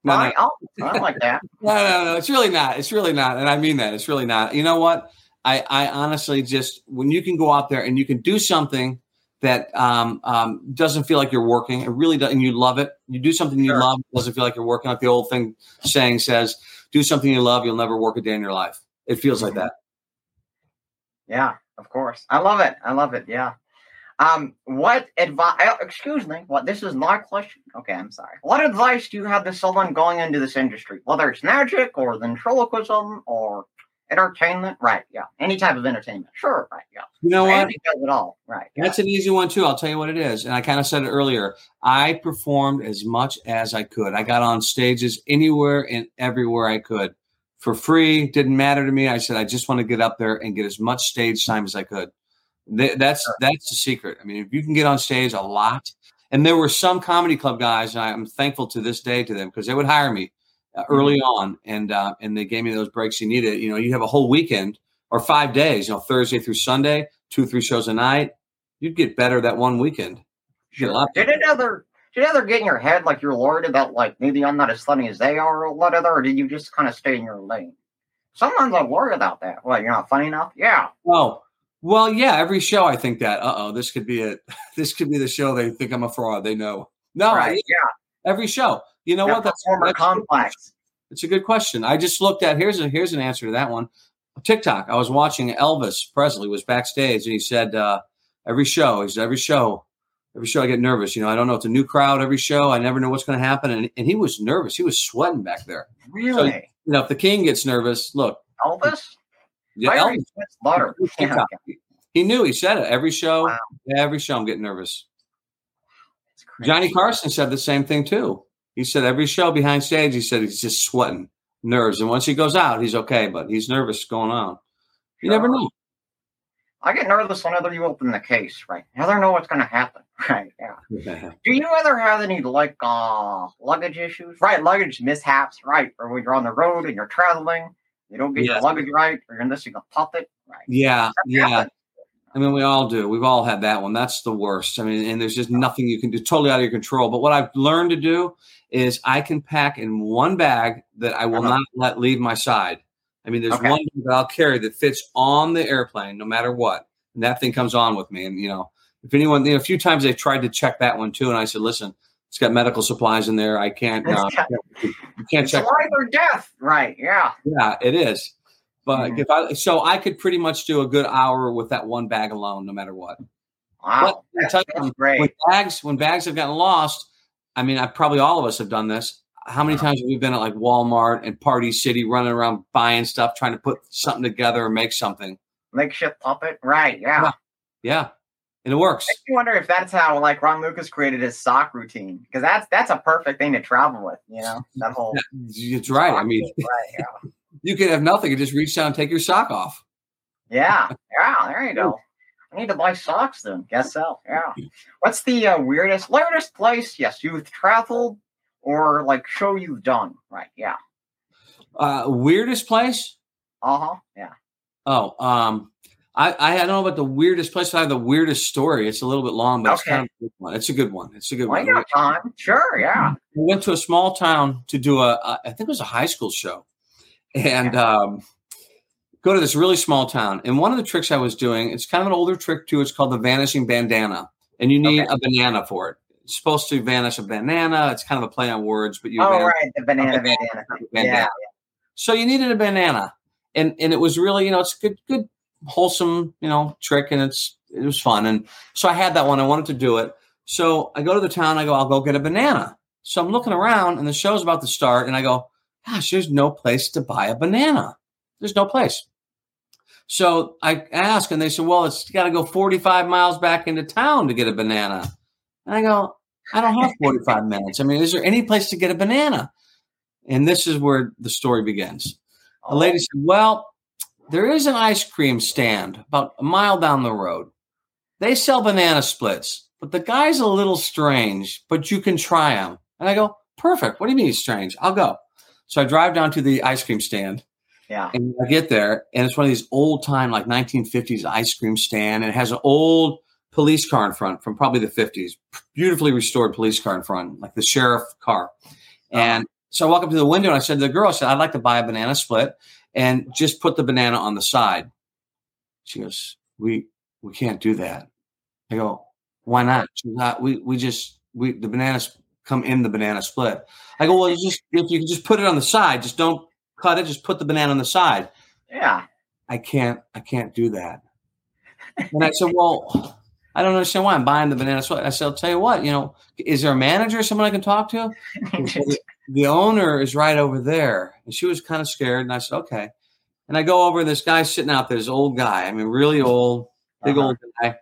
No, no, Fine. Oh, I like that. no, no, no. It's really not. It's really not, and I mean that. It's really not. You know what? I, I honestly just when you can go out there and you can do something that um, um, doesn't feel like you're working, it really doesn't. you love it. You do something you Sure. love, it doesn't feel like you're working. Like the old thing saying says, "Do something you love, you'll never work a day in your life." It feels like Mhm. that. Yeah, of course. I love it. I love it. Yeah. Um, what advice? Excuse me. What? This is my question. Okay, I'm sorry. What advice do you have to someone going into this industry, whether it's magic or ventriloquism or entertainment? Right. Yeah. Any type of entertainment. Sure. Right. Yeah. You know what? Andy does it all. Right. Yeah. That's an easy one too. I'll tell you what it is. And I kind of said it earlier. I performed as much as I could. I got on stages anywhere and everywhere I could for free. Didn't matter to me. I said I just want to get up there and get as much stage time as I could. That's Sure. that's the secret. I mean, if you can get on stage a lot, and there were some comedy club guys, and I'm thankful to this day to them because they would hire me early on, and uh, and they gave me those breaks you needed. You know, you have a whole weekend or five days. You know, Thursday through Sunday, two three shows a night you'd get better that one weekend. You'd get a lot Did it ever? Did it ever get in your head like you're worried about like maybe I'm not as funny as they are or whatever, or did you just kind of stay in your lane? Sometimes I worry about that. Well, you're not funny enough? Yeah. Oh, well, yeah. Every show, I think that. Uh oh, this could be it. This could be the show. They think I'm a fraud. They know. No, right. Yeah. every show. You know what? That's, that's complex. It's a good question. I just looked at here's a here's an answer to that one. TikTok. I was watching Elvis Presley was backstage and he said uh, every show. He said every show. Every show I get nervous. You know, I don't know. It's a new crowd every show. I never know what's going to happen. And, and he was nervous. He was sweating back there. Really? You know, if the king gets nervous, look. Elvis? Yeah, Elvis, butter. Yeah. He knew. He said it every show. Wow. Every show I'm getting nervous. Johnny Carson said the same thing too. He said every show behind stage, he said he's just sweating, nerves, and once he goes out, he's okay, but he's nervous going on. You never know. I get nervous whenever you open the case, right? I never know what's going to happen, right? Yeah. Do you ever have any like uh luggage issues? Right, luggage mishaps, right? Or when you're on the road and you're traveling, you don't get your luggage right, or you're missing a puppet, right? yeah, yeah. happens. I mean, we all do. We've all had that one. That's the worst. I mean, and there's just nothing you can do, totally out of your control. But what I've learned to do is I can pack in one bag that I will Uh-huh. not let leave my side. I mean, there's Okay. one that I'll carry that fits on the airplane, no matter what. And that thing comes on with me. And you know, if anyone, you know, a few times they tried to check that one too, and I said, listen, it's got medical supplies in there. I can't, uh, got- you can't It's check. life or death, right? Yeah. Yeah, it is. But Mhm. if I, so I could pretty much do a good hour with that one bag alone, no matter what. Wow. But That's, that's when great. bags when bags have gotten lost, I mean, I probably all of us have done this. How many times have we been at like Walmart and Party City, running around buying stuff, trying to put something together or make something? Makeshift puppet, right? Yeah. Yeah. Yeah, and it works. I wonder if that's how like Ron Lucas created his sock routine because that's that's a perfect thing to travel with. You know that whole. It's right. I mean, right, yeah. you could have nothing and just reach down and take your sock off. Yeah, yeah, there you go. I need to buy socks then. Guess so. Yeah. What's the uh, weirdest, weirdest place? Yes, you've traveled or like show you've done. Right. Yeah. Uh, weirdest place? Uh huh. Yeah. Oh, um, I, I don't know about the weirdest place. But I have the weirdest story. It's a little bit long, but it's kind of a good one. It's a good one. It's a good Well, one. got time. Sure. Yeah. we went to a small town to do a, I think it was a high school show, and um, go to this really small town. And one of the tricks I was doing, it's kind of an older trick too. It's called the vanishing bandana, and you need Okay. a banana for it. It's supposed to vanish a banana. It's kind of a play on words, but you Oh, vanish right. The banana Okay. bandana. bandana. Yeah. So you needed a banana, and and it was really you know it's a good good wholesome you know trick, and it's it was fun, and so I had that one. I wanted to do it. So I go to the town. I go, I'll go get a banana. So I'm looking around, and the show's about to start, and I go, gosh, there's no place to buy a banana. There's no place. So I ask, and they said, well, it's got to go 45 miles back into town to get a banana. And I go, I don't have 45 minutes. I mean, is there any place to get a banana? And this is where the story begins. A Oh, lady said, Well, there is an ice cream stand about a mile down the road. They sell banana splits, but the guy's a little strange, but you can try them. And I go, Perfect. What do you mean he's strange? I'll go. So I drive down to the ice cream stand Yeah. and I get there, and it's one of these old time, like 1950s ice cream stand, and it has an old police car in front from probably the 50s, beautifully restored police car in front, like the sheriff car. And so I walk up to the window and I said to the girl, I said, I'd like to buy a banana split and just put the banana on the side. She goes, We we can't do that. I go, Why not? She goes, "Ah, we we just we the bananas come in the banana split. I go, Well, you just if you can just put it on the side, just don't cut it, just put the banana on the side. Yeah. I can't, I can't do that. And I said, well, I don't understand why I'm buying the banana split. I said, I'll tell you what, you know, is there a manager, someone I can talk to? the owner is right over there. And she was kind of scared. And I said, okay. And I go over, this guy sitting out there, this old guy. I mean, really old, big Uh-huh. old guy.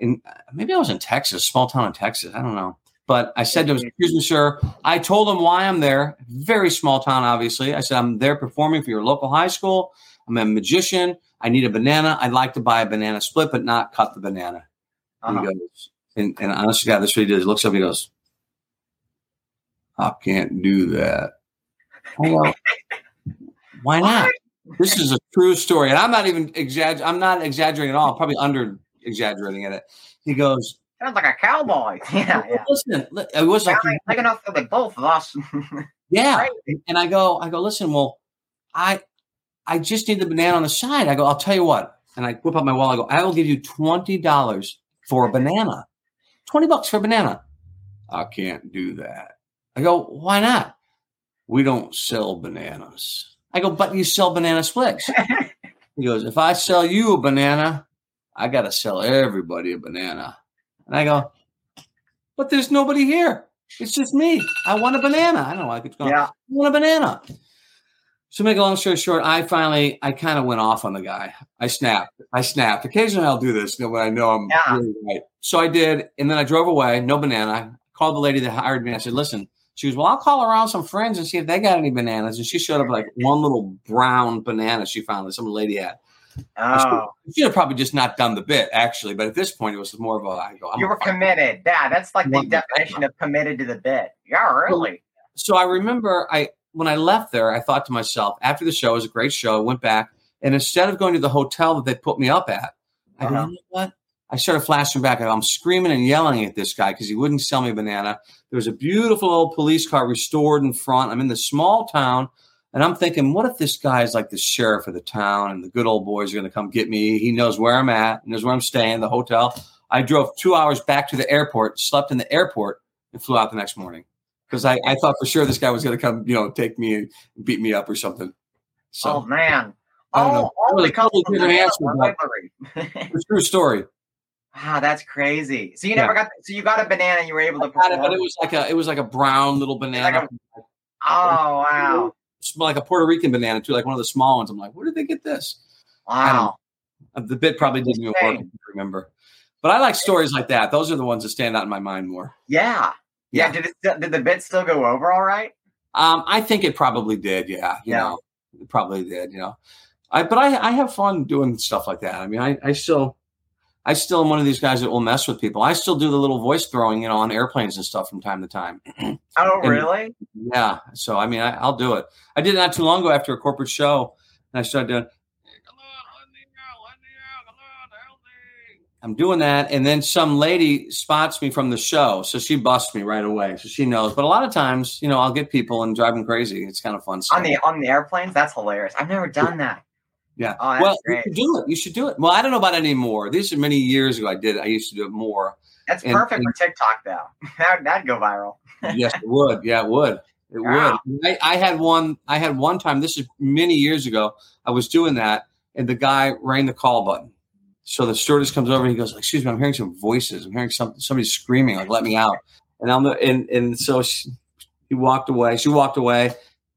And maybe I was in Texas, small town in Texas. I don't know. But I said to him, excuse me, sir. I told him why I'm there. Very small town, obviously. I said, I'm there performing for your local high school. I'm a magician. I need a banana. I'd like to buy a banana split, but not cut the banana. And Uh-huh. he goes, and, and honestly, God, this is what he does. He looks up, he goes, I can't do that. Go, why not? This is a true story. And I'm not even exaggerating. I'm not exaggerating at all. I'm probably under exaggerating in it. He goes, Sounds like a cowboy. Yeah. Yeah. listen, it was like, like enough for the both of us. yeah. And I go, I go, listen, well, I I just need the banana on the side. I go, I'll tell you what. And I whip out my wallet. I go, I will give you twenty dollars for a banana. Twenty bucks for a banana. I can't do that. I go, why not? We don't sell bananas. I go, but you sell banana splits. he goes, if I sell you a banana, I got to sell everybody a banana. And I go, but there's nobody here. It's just me. I want a banana. I don't know why I keep going. yeah. I want a banana. So make a long story short, I finally, I kind of went off on the guy. I snapped. I snapped. Occasionally I'll do this you know, when I know I'm Yeah. really right. So I did. And then I drove away, no banana. I called the lady that hired me. I said, listen, she was, well, I'll call around some friends and see if they got any bananas. And she showed up like one little brown banana she found that some lady had. Oh, She had probably just not done the bit, actually. But at this point, it was more of a, I go, you were committed. Yeah, that's like the definition of committed to the bit. Yeah, really. so I remember I when I left there, I thought to myself, after the show, it was a great show. I went back and instead of going to the hotel that they put me up at, I go, Uh-huh. you know what? I started flashing back. I'm screaming and yelling at this guy because he wouldn't sell me a banana. There was a beautiful old police car restored in front. I'm in this small town. And I'm thinking, what if this guy is like the sheriff of the town and the good old boys are going to come get me? He knows where I'm at, knows where I'm staying, the hotel. I drove two hours back to the airport, slept in the airport, and flew out the next morning because I, I thought for sure this guy was going to come, you know, take me and beat me up or something. So oh man. I don't know. All, That all was totally of different banana answer, but- it's a true story. Wow, that's crazy. So you Yeah. never got. So you got a banana. and You were able to. Got it, but it was like a it was like a brown little banana, Oh wow! Smelled like a Puerto Rican banana too, like one of the small ones. I'm like, where did they get this? Wow! Uh, The bit probably didn't even work. I remember. But I like stories like that. Those are the ones that stand out in my mind more. Yeah. Yeah. Yeah. Did it did the bit still go over all right? Um, I think it probably did. Yeah, you Yeah. know, it probably did. You know, I but I I have fun doing stuff like that. I mean, I I still I still am one of these guys that will mess with people. I still do the little voice throwing, you know, on airplanes and stuff from time to time. Oh, And- really? Yeah, so I mean, I, I'll do it. I did it not too long ago after a corporate show, and I started doing. I'm doing that, and then some lady spots me from the show, so she busts me right away, so she knows. But a lot of times, you know, I'll get people and drive them crazy. It's kind of fun. On the on the airplanes? That's hilarious. I've never done that. Yeah. Oh, well, great. you should do it. You should do it. Well, I don't know about it anymore. These are many years ago. I did. it. I used to do it more. That's and- perfect and- for TikTok though. that that'd go viral. yes, it would. Yeah, it would. It Wow. would. I, I had one. I had one time. This is many years ago. I was doing that, and the guy rang the call button. So the stewardess comes over and he goes, "Excuse me, I'm hearing some voices. I'm hearing some somebody screaming. Like, let me out." And I'm the, and and so she, he walked away. She walked away,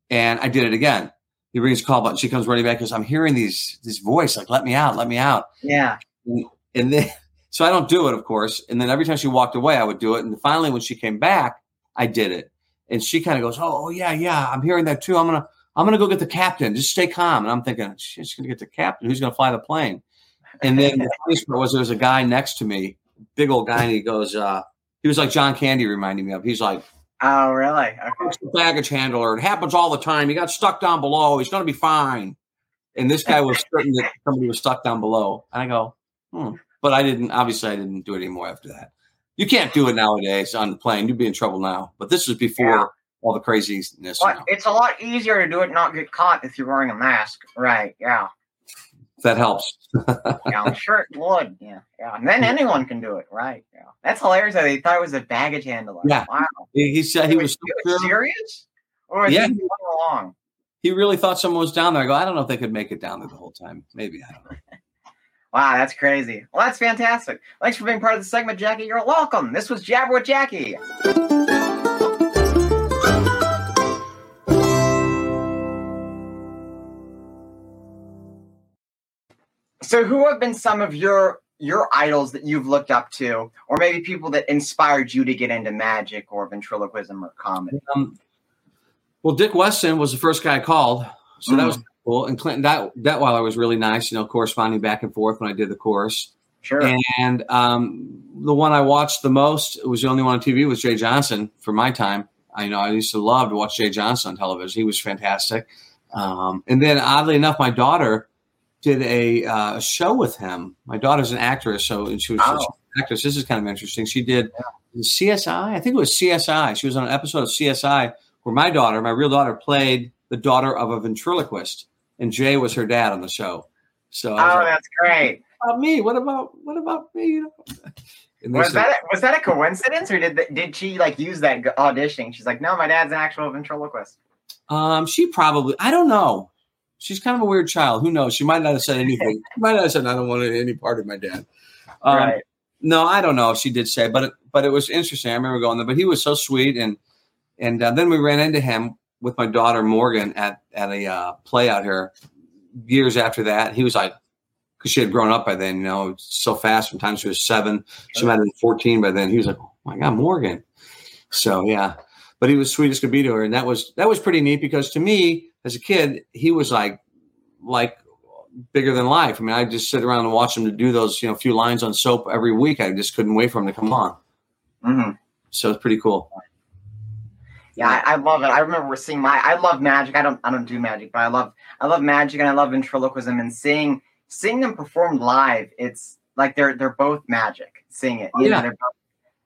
and I did it again. He rings the call button. She comes running back. because "I'm hearing these this voice. Like, let me out. Let me out." Yeah. and then so I don't do it, of course. And then every time she walked away, I would do it. And finally, when she came back, I did it. And she kind of goes, "Oh, oh, yeah, yeah, I'm hearing that too. I'm gonna I'm gonna go get the captain. Just stay calm." And I'm thinking, "She's gonna get the captain. Who's gonna fly the plane?" And then the funniest part was there was a guy next to me, big old guy, and he goes, uh, he was like John Candy reminding me of. He's like, Oh, really? Okay. The baggage handler. It happens all the time. He got stuck down below. He's gonna be fine." And this guy was certain that somebody was stuck down below. And I go, hmm. But I didn't, obviously, I didn't do it anymore after that. You can't do it nowadays on the plane. You'd be in trouble now. But this was before Yeah. all the craziness. But it's a lot easier to do it and not get caught if you're wearing a mask. Right. Yeah. That helps. Yeah, I'm sure it would. Yeah. Yeah. And then anyone can do it. Right. Yeah. That's hilarious that they thought it was a baggage handler. Yeah. Wow. He, said he was so he was serious? Or was Yeah. he along? He really thought someone was down there. I go, I don't know if they could make it down there the whole time. Maybe. I don't know. Wow, that's crazy. Well, that's fantastic. Thanks for being part of the segment, Jackie. You're welcome. This was Jabber with Jackie. So, who have been some of your your idols that you've looked up to, or maybe people that inspired you to get into magic or ventriloquism or comedy? Um, well, Dick Weston was the first guy I called. So that Mm. was cool. And Clinton Detweiler I was really nice, you know, corresponding back and forth when I did the course. Sure. And um, the one I watched the most, it was the only one on TV, was Jay Johnson for my time. I know I used to love to watch Jay Johnson on television. He was fantastic. Um, and then, oddly enough, my daughter did a uh, show with him. My daughter's an actress, so and she was Oh. an actress. This is kind of interesting. She did CSI. I think it was CSI. She was on an episode of CSI where my daughter, my real daughter, played the daughter of a ventriloquist, and Jay was her dad on the show. So oh, like, that's great. what about me? What about what about me? You know? Was that was that a coincidence, or did the, did she like use that auditioning? She's like, no, my dad's an actual ventriloquist. um, she probably I don't know. She's kind of a weird child. Who knows? She might not have said anything. she might not have said I don't want any part of my dad. Um, right. No, I don't know if she did say, but it, but it was interesting. I remember going there, but he was so sweet, and and uh, then we ran into him with my daughter Morgan at at a uh, play out here years after that. He was like, because she had grown up by then, you know, so fast. Sometimes she was seven, she might have been fourteen by then. He was like, oh my god, Morgan. So yeah, but he was sweet as could be to her, and that was that was pretty neat because to me as a kid, he was like like bigger than life. I mean, I just sit around and watch him to do those, you know, few lines on soap every week. I just couldn't wait for him to come on. hmm So it's pretty cool. Yeah, I, I love it. I remember seeing my. I love magic. I don't. I don't do magic, but I love. I love magic and I love ventriloquism and seeing seeing them performed live. It's like they're they're both magic. Seeing it, Oh, Yeah. know, both,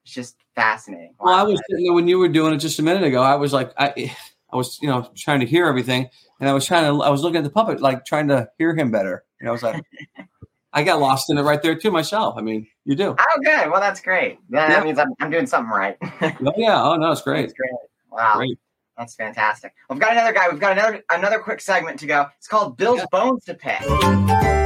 it's just fascinating. Well, I was sitting there when you were doing it just a minute ago. I was like, I, I was, you know, trying to hear everything, and I was trying to, I was looking at the puppet, like trying to hear him better. You know, I was like, I got lost in it right there too myself. I mean, you do. Oh, good. Well, that's great. Yeah, Yeah. That means I'm, I'm doing something right. Oh, yeah. Oh no, it's great. That's great. Wow. Great. That's fantastic. We've got another guy. We've got another another quick segment to go. It's called Bill's Yeah. Bones to Pick.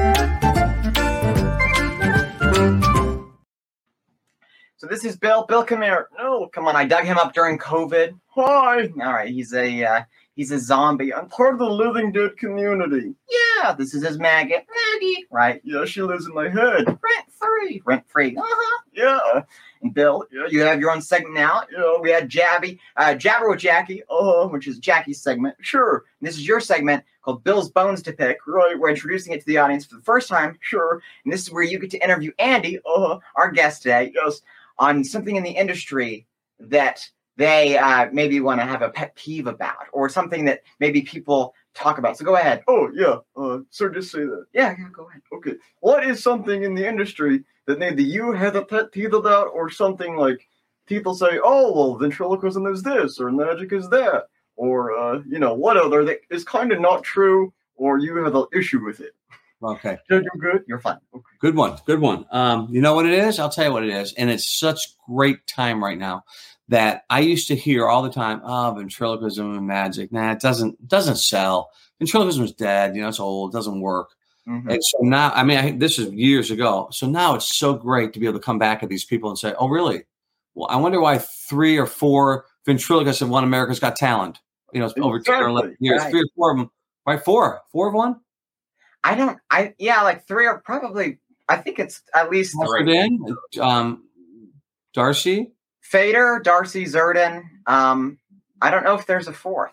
So this is Bill. Bill, come here. No, come on. I dug him up during COVID. Hi. All right. He's a uh, he's a zombie. I'm part of the living dead community. Yeah, this is his maggot. Maggie, right? Yeah, she lives in my head. Rent free. Rent free. Uh-huh. Yeah. And Bill, yeah, you have your own segment now. You know, we had Jabby, uh, Jabber with Jackie, uh, which is Jackie's segment. Sure. And this is your segment called Bill's Bones to Pick. Right. We're introducing it to the audience for the first time. Sure. And this is where you get to interview Andy, uh, our guest today, yes, on something in the industry that they uh, maybe want to have a pet peeve about or something that maybe people talk about. So go ahead. Oh yeah, uh, sir, just say that. Yeah, yeah, go ahead. Okay, what is something in the industry that maybe you have a pet peeve about, or something like people say, oh well, ventriloquism is this, or magic is that, or uh, you know what other that is kind of not true, or you have an issue with it. Okay. You're good. You're fine. Okay. Good one. Good one. Um, you know what it is? I'll tell you what it is. And it's such great time right now that I used to hear all the time, oh, ventriloquism and magic. Nah, it doesn't doesn't sell. Ventriloquism is dead. You know, it's old. It doesn't work. Mhm. And so now, I mean, I, this is years ago. So now it's so great to be able to come back at these people and say, oh, really? Well, I wonder why three or four ventriloquists have won America's Got Talent. You know, it's over 10 or 11 years. Right. Three or four of them. Right? Four. Four of one? I don't. I yeah, like three or probably. I think it's at least three. Then, um, Darci. Fator, Darci, Zerdin. Um, I don't know if there's a fourth,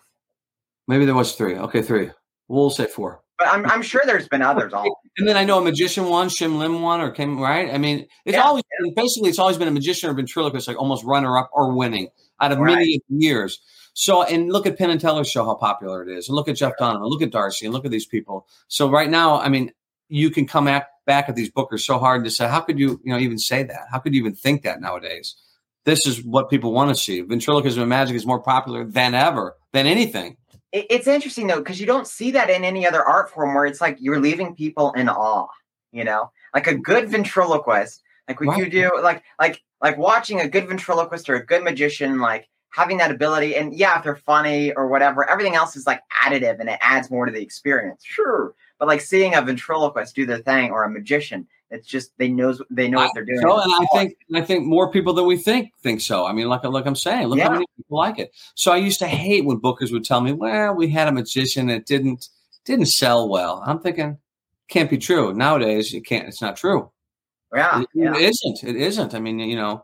Maybe there was three. Okay, three. We'll say four. but I'm I'm sure there's been others. All And then I know a magician one, Shin Lim one, or came right. I mean, it's Yeah, always basically it's always been a magician or ventriloquist, like almost runner up or winning out of Right. many years. So, and look at Penn and Teller's show, how popular it is, and look at Jeff Dunham, look at Darci, and look at these people. So right now, I mean, you can come back back at these bookers so hard to say, how could you, you know, even say that? How could you even think that nowadays? This is what people want to see. Ventriloquism and magic is more popular than ever, than anything. It's interesting though because you don't see that in any other art form where it's like you're leaving people in awe. You know, like a good ventriloquist, like what you Right. do, like like like watching a good ventriloquist or a good magician, like having that ability. And yeah, if they're funny or whatever, everything else is like additive and it adds more to the experience. Sure, but like seeing a ventriloquist do their thing or a magician, it's just they knows they know what they're doing. So, and I think I think more people than we think think so. I mean, like like I'm saying, look Yeah. how many people like it. So I used to hate when bookers would tell me, "Well, we had a magician that didn't didn't sell well." I'm thinking, can't be true nowadays. It can't. It's not true. yeah, It- yeah. It isn't. It isn't. I mean, you know,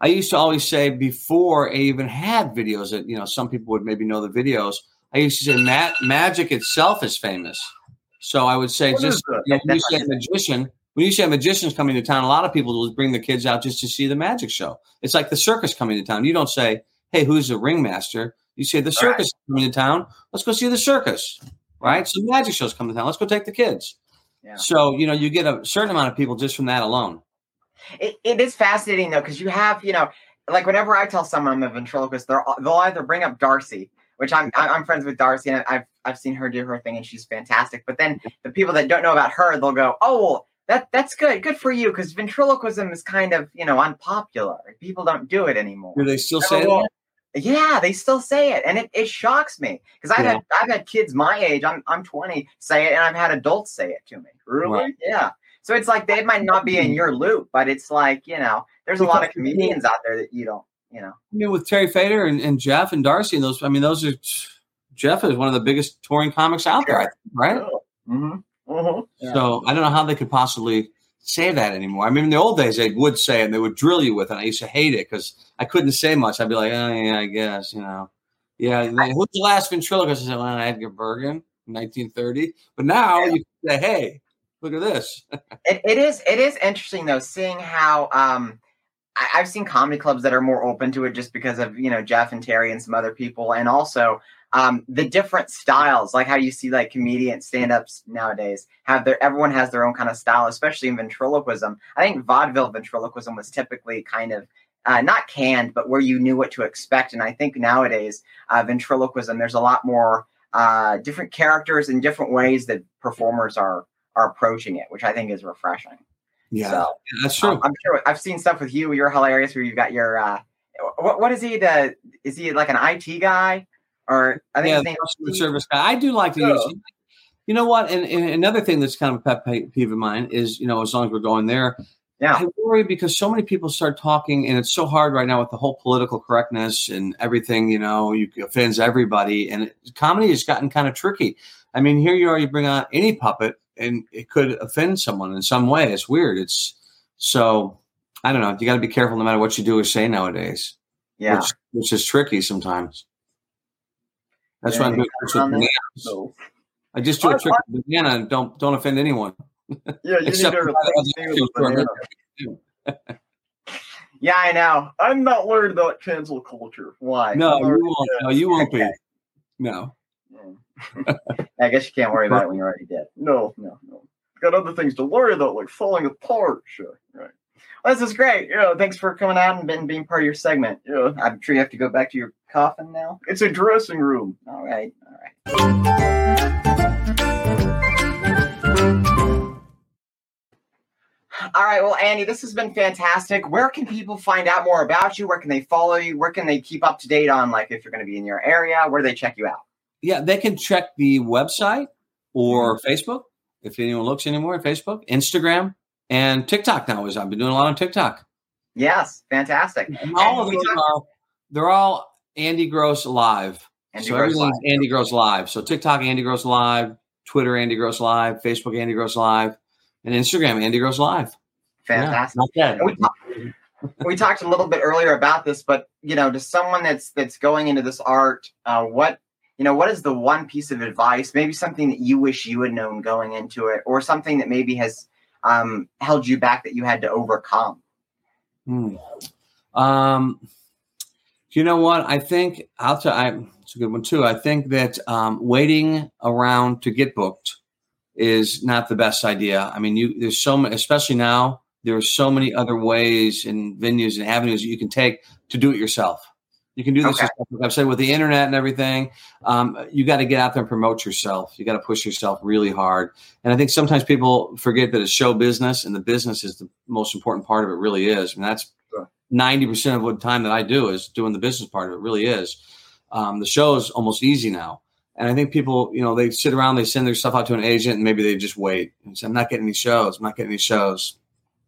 I used to always say before I even had videos that you know some people would maybe know the videos. I used to say ma- magic itself is famous. So I would say What is just you know, when you say magician, when you say a magician's coming to town, a lot of people will bring the kids out just to see the magic show. It's like the circus coming to town. You don't say, "Hey, who's the ringmaster?" You say, "The circus is coming to town. Let's go see the circus." Right? So magic shows coming to town. Let's go take the kids. Yeah. So you know, you get a certain amount of people just from that alone. It, it is fascinating though because you have you know like whenever I tell someone I'm a ventriloquist, they're, they'll either bring up Darci, which I'm I'm friends with Darci and I've I've seen her do her thing and she's fantastic. But then the people that don't know about her, they'll go, oh well, that that's good, good for you because ventriloquism is kind of you know unpopular. People don't do it anymore. Do they still say Oh, that? Yeah, they still say it, and it, it shocks me because I've Yeah. had I've had kids my age. I'm I'm 20 say it, and I've had adults say it to me. Really? Right. Yeah. So it's like they might not be in your loop, but it's like you know, there's a lot of comedians out there that you don't, you know. I mean, with Terry Fator and, and Jeff and Darci and those, I mean, those are Jeff is one of the biggest touring comics out there, I think, right? Mm-hmm. Uh-huh. Yeah. So I don't know how they could possibly say that anymore. I mean, in the old days, they would say it and they would drill you with it. I used to hate it because I couldn't say much. I'd be like, oh, yeah, I guess, you know. Yeah, then, who's the last ventriloquist? I said, well, Edgar Bergen, 1930. But now Yeah. you say, hey, look at this. It, it is it is interesting though, seeing how um I, I've seen comedy clubs that are more open to it just because of you know Jeff and Terry and some other people, and also um the different styles, like how you see like comedian stand-ups nowadays have their everyone has their own kind of style, especially in ventriloquism. I think vaudeville ventriloquism was typically kind of uh, not canned, but where you knew what to expect. And I think nowadays, uh, ventriloquism, there's a lot more uh, different characters and different ways that performers are are approaching it, which I think is refreshing. Yeah, So, that's true. um, I'm sure I've seen stuff with you. You're hilarious. Where you've got your uh, what? What is he? The is he like an IT guy or I think yeah, his name customer is service guy. I do like to Yeah. use. You know what? And, and another thing that's kind of a pet peeve of mine is, you know, as long as we're going there, Yeah. I worry because so many people start talking, and it's so hard right now with the whole political correctness and everything. You know, you offends everybody, and it, comedy has gotten kind of tricky. I mean, here you are, you bring on any puppet, and it could offend someone in some way. It's weird. It's so I don't know. You got to be careful no matter what you do or say nowadays, Yeah. which which is tricky sometimes. That's Yeah, why I'm doing tricks with comment on that? bananas. So I just do a trick with banana and don't don't offend anyone. yeah, you need Except to for the me other with banana. Yeah, I know. I'm not worried about cancel culture. Why? No, you won't. No, you won't be. Okay. No. Mm. I guess you can't worry about it when you're already dead. No, no, no. Got other things to worry about, like falling apart. Sure, right. Well, this is great. You know, thanks for coming out and being, being part of your segment. Yeah, I'm sure you have to go back to your coffin now. it's a dressing room. All right. All right. All right. Well, Andy, this has been fantastic. Where can people find out more about you? Where can they follow you? Where can they keep up to date on, like, if you're going to be in your area? Where do they check you out? Yeah, they can check the website or Mm-hmm. Facebook if anyone looks anymore at Facebook, Instagram, and TikTok now. Is I've been doing a lot on TikTok. Yes. Fantastic. And all And of talked- are they're all Andy Gross live. Andy so Gross everything's Live. Andy Gross live. So TikTok Andy Gross live, Twitter Andy Gross live, Facebook Andy Gross live, and Instagram Andy Gross live. Yeah, Fantastic. bad. We, talk- we talked a little bit earlier about this, but you know, to someone that's that's going into this art, uh, what you know, what is the one piece of advice, maybe something that you wish you had known going into it, or something that maybe has um, held you back that you had to overcome? Hmm. Um, you know what? I think I'll tell. I, it's a good one too. I think that um, waiting around to get booked is not the best idea. I mean, you there's so many, especially now. There are so many other ways and venues and avenues that you can take to do it yourself. You can do this. Okay. yourself. Like I've said with the internet and everything. Um, you got to get out there and promote yourself. You got to push yourself really hard. And I think sometimes people forget that it's show business, and the business is the most important part of it. Really is, and that's ninety percent of what time that I do is doing the business part of it. Really is. Um, the show is almost easy now, and I think people, you know, they sit around, they send their stuff out to an agent, and maybe they just wait and say, "I'm not getting any shows. I'm not getting any shows."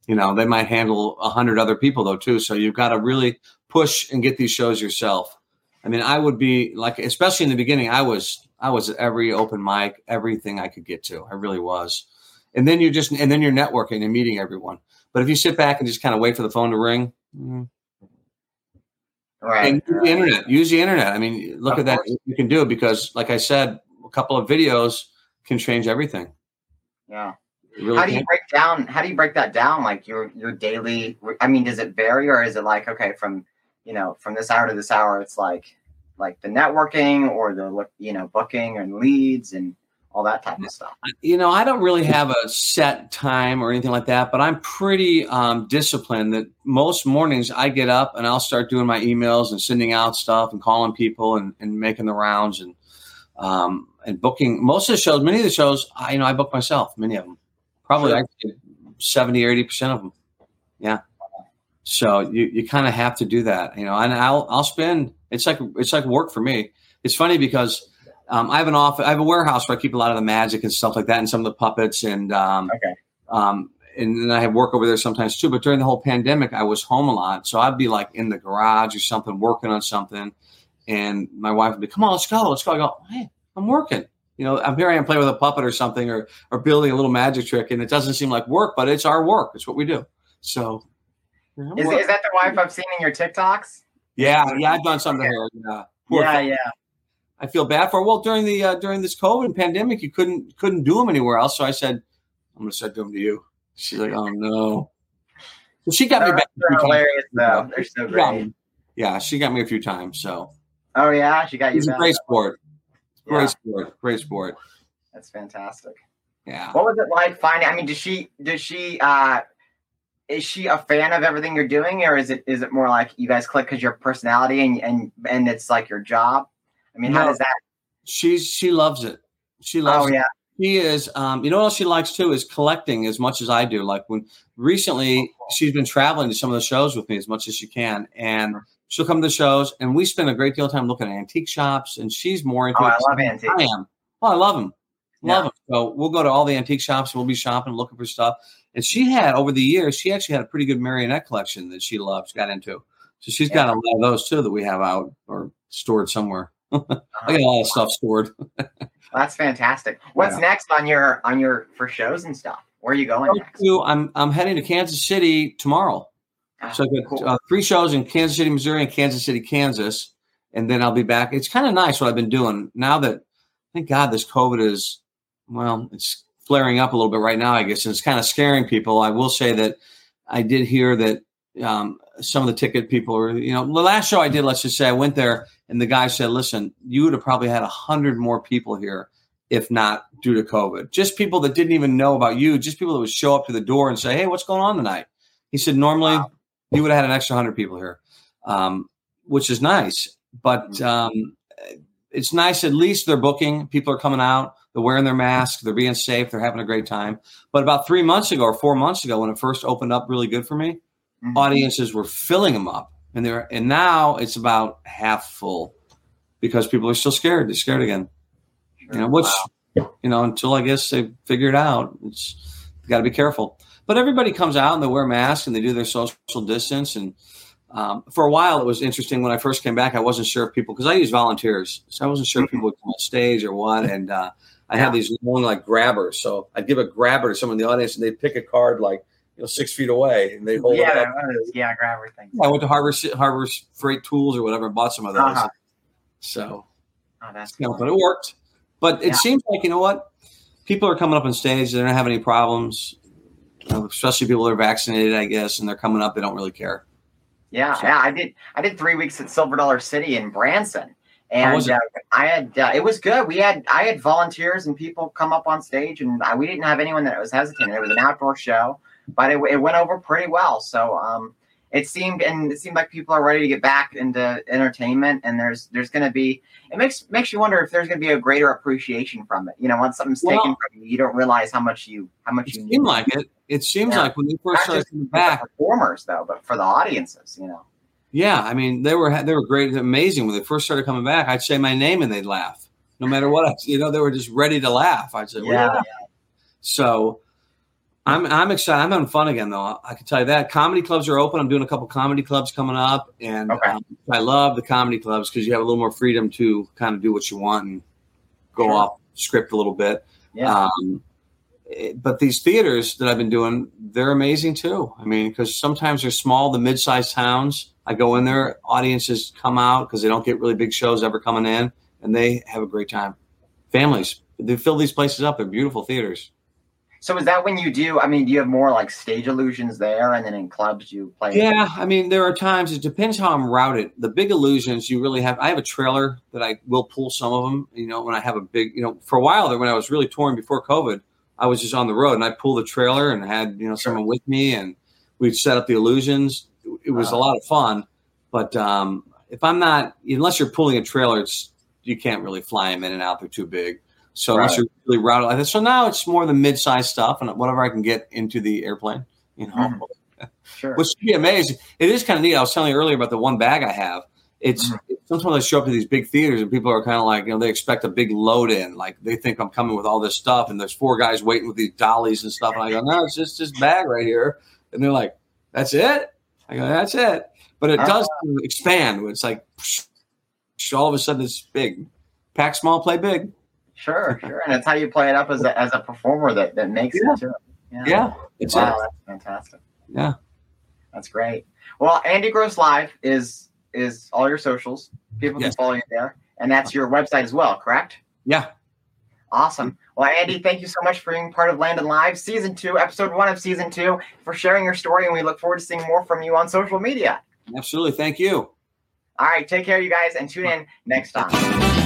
You know, they might handle a hundred other people though too. So you've got to really push and get these shows yourself. I mean, I would be like, especially in the beginning, I was I was at every open mic, everything I could get to. I really was. And then you're just and then you're networking and meeting everyone. But if you sit back and just kind of wait for the phone to ring, mm, Right. and use the internet, use the internet. I mean, look Of at that. You can do it because, like I said, a couple of videos can change everything. Yeah. Really How do you can. break down? How do you break that down? Like your your daily. I mean, does it vary, or is it like okay, from you know from this hour to this hour, it's like like the networking or the you know, booking and leads and all that type of stuff. you know, I don't really have a set time or anything like that, but I'm pretty um, disciplined that most mornings I get up and I'll start doing my emails and sending out stuff and calling people and, and making the rounds and um, and booking most of the shows. Many of the shows, I, you know, I book myself. Many of them, probably Sure. actually 70 or 80 percent of them. Yeah. So you, you kind of have to do that, you know, and I'll I'll spend. It's like it's like work for me. It's funny because um, I have an office, I have a warehouse where I keep a lot of the magic and stuff like that, and some of the puppets, and um, Okay. um, and then I have work over there sometimes too. But during the whole pandemic, I was home a lot, so I'd be like in the garage or something, working on something, and my wife would be, "Come on, let's go, let's go." I go, "Hey, I'm working." You know, I'm here. I am playing with a puppet or something, or or building a little magic trick, and it doesn't seem like work, but it's our work. It's what we do. So, Is, is that the wife I've seen in your TikToks? yeah, yeah, I've done something to her. Yeah. Yeah, yeah. I feel bad for her. Well, during the uh, during this COVID pandemic, you couldn't couldn't do them anywhere else. So I said, I'm going to send them to you. She's like, oh no. So she got me They're, back. they're few times. hilarious though. They're so great. me- Yeah, she got me a few times. So Oh yeah, she got you. he's a great sport. Great Yeah, sport. Great sport. that's fantastic. Yeah. What was it like finding? I mean, does she does she uh is she a fan of everything you're doing, or is it is it more like you guys click because your personality and and and it's like your job? I mean, how does that? She's she loves it. She loves Oh it. yeah, She is. Um, you know what else she likes too is collecting as much as I do. Like when recently she's been traveling to some of the shows with me as much as she can, and she'll come to the shows, and we spend a great deal of time looking at antique shops, and she's more into oh, it I love antiques. I am. Oh, I love them. Love Yeah. them. So we'll go to all the antique shops we'll be shopping, looking for stuff. And she had over the years, she actually had a pretty good marionette collection that she loves, got into. So she's got a lot of those too that we have out or stored somewhere. I got a lot of stuff stored. That's fantastic. What's Yeah. next on your on your for shows and stuff? Where are you going next? I'm I'm heading to Kansas City tomorrow. Ah, So I've got cool. uh, three shows in Kansas City, Missouri, and Kansas City, Kansas, and then I'll be back. It's kind of nice what I've been doing now that, thank God, this COVID is well, it's flaring up a little bit right now, I guess, and it's kind of scaring people. I will say that I did hear that um, some of the ticket people are, you know, the last show I did, let's just say I went there and the guy said, listen, you would have probably had a hundred more people here if not due to COVID. Just people that didn't even know about you, just people that would show up to the door and say, hey, what's going on tonight? He said, normally Wow. you would have had an extra hundred people here, um, which is nice. But um, it's nice. At least they're booking. People are coming out. They're wearing their masks. They're being safe. They're having a great time. But about three months ago or four months ago, when it first opened up really good for me, Mhm. audiences were filling them up, and they're and now it's about half full because people are still scared. They're scared again. You know, which you know until I guess they figure it out, it's got to be careful. But everybody comes out and they wear masks and they do their social distance. And um, for a while, it was interesting when I first came back. I wasn't sure if people because I use volunteers, so I wasn't sure if people would come on stage or what. And uh, I have these long like grabbers, so I'd give a grabber to someone in the audience and they'd pick a card like you know six feet away and they hold yeah, it up. yeah, grab everything. I went to Harbor Harbor Freight Tools or whatever and bought some of those. Uh-huh. So, Oh, that's you know, cool. but it worked. But it Yeah. seems like you know what, people are coming up on stage. They don't have any problems, especially people that are vaccinated, I guess, and they're coming up. They don't really care. Yeah, So- yeah. I did. I did three weeks at Silver Dollar City in Branson, and uh, I had. Uh, it was good. We had. I had volunteers and people come up on stage, and uh, we didn't have anyone that was hesitant. It was an outdoor show, but it, it went over pretty well. So um, it seemed, and it seemed like people are ready to get back into entertainment. And there's there's going to be. It makes makes you wonder if there's going to be a greater appreciation from it. You know, once something's Well- taken from you, you don't realize how much you how much you seemed like it. It seems Yeah. like when they first Not started coming back, performers though, but for the audiences. You know. Yeah, I mean, they were they were great, amazing when they first started coming back. I'd say my name and they'd laugh, no matter what. I, you know, they were just ready to laugh. I'd say, Yeah. So I'm I'm excited. I'm having fun again, though. I can tell you that comedy clubs are open. I'm doing a couple comedy clubs coming up, and Okay. um, I love the comedy clubs because you have a little more freedom to kind of do what you want and go Sure. off script a little bit. Yeah. Um, eh, but these theaters that I've been doing, they're amazing too. I mean, because sometimes they're small, the mid-sized towns. I go in there, audiences come out because they don't get really big shows ever coming in, and they have a great time. Families, they fill these places up. They're beautiful theaters. So is that when you do? I mean, do you have more like stage illusions there, and then in clubs you play? Yeah, I mean, there are times it depends how I'm routed. The big illusions, you really have. I have a trailer that I will pull some of them. You know, when I have a big, you know, for a while there, when I was really touring before COVID, I was just on the road and I pulled the trailer and had you know someone with me and we'd set up the illusions. It was a lot of fun, but um, if I'm not, unless you're pulling a trailer, it's you can't really fly them in and out. They're too big. So unless you're really routed like that, so now it's more the mid-sized stuff and whatever I can get into the airplane. You know, Mhm. Sure. which should be amazing. It is kind of neat. I was telling you earlier about the one bag I have. It's Mhm. sometimes I show up to these big theaters and people are kind of like, you know, they expect a big load in, like they think I'm coming with all this stuff, and there's four guys waiting with these dollies and stuff, and I go, no, it's just this bag right here, and they're like, that's it. I go, that's it. But it ah. does expand. It's like all of a sudden it's big. Pack small, play big. Sure, sure, and it's how you play it up as a as a performer that that makes Yeah. it too. Yeah, it's wow, it. that's fantastic. Yeah. That's great. Well, Andy Gross Live is is all your socials. People Yes. can follow you there, and that's your website as well, correct? Yeah. Awesome. Well, Andy, thank you so much for being part of Landon Live, season two, episode one of season two, for sharing your story, and we look forward to seeing more from you on social media. Absolutely. Thank you. All right, take care, you guys, and tune in next time.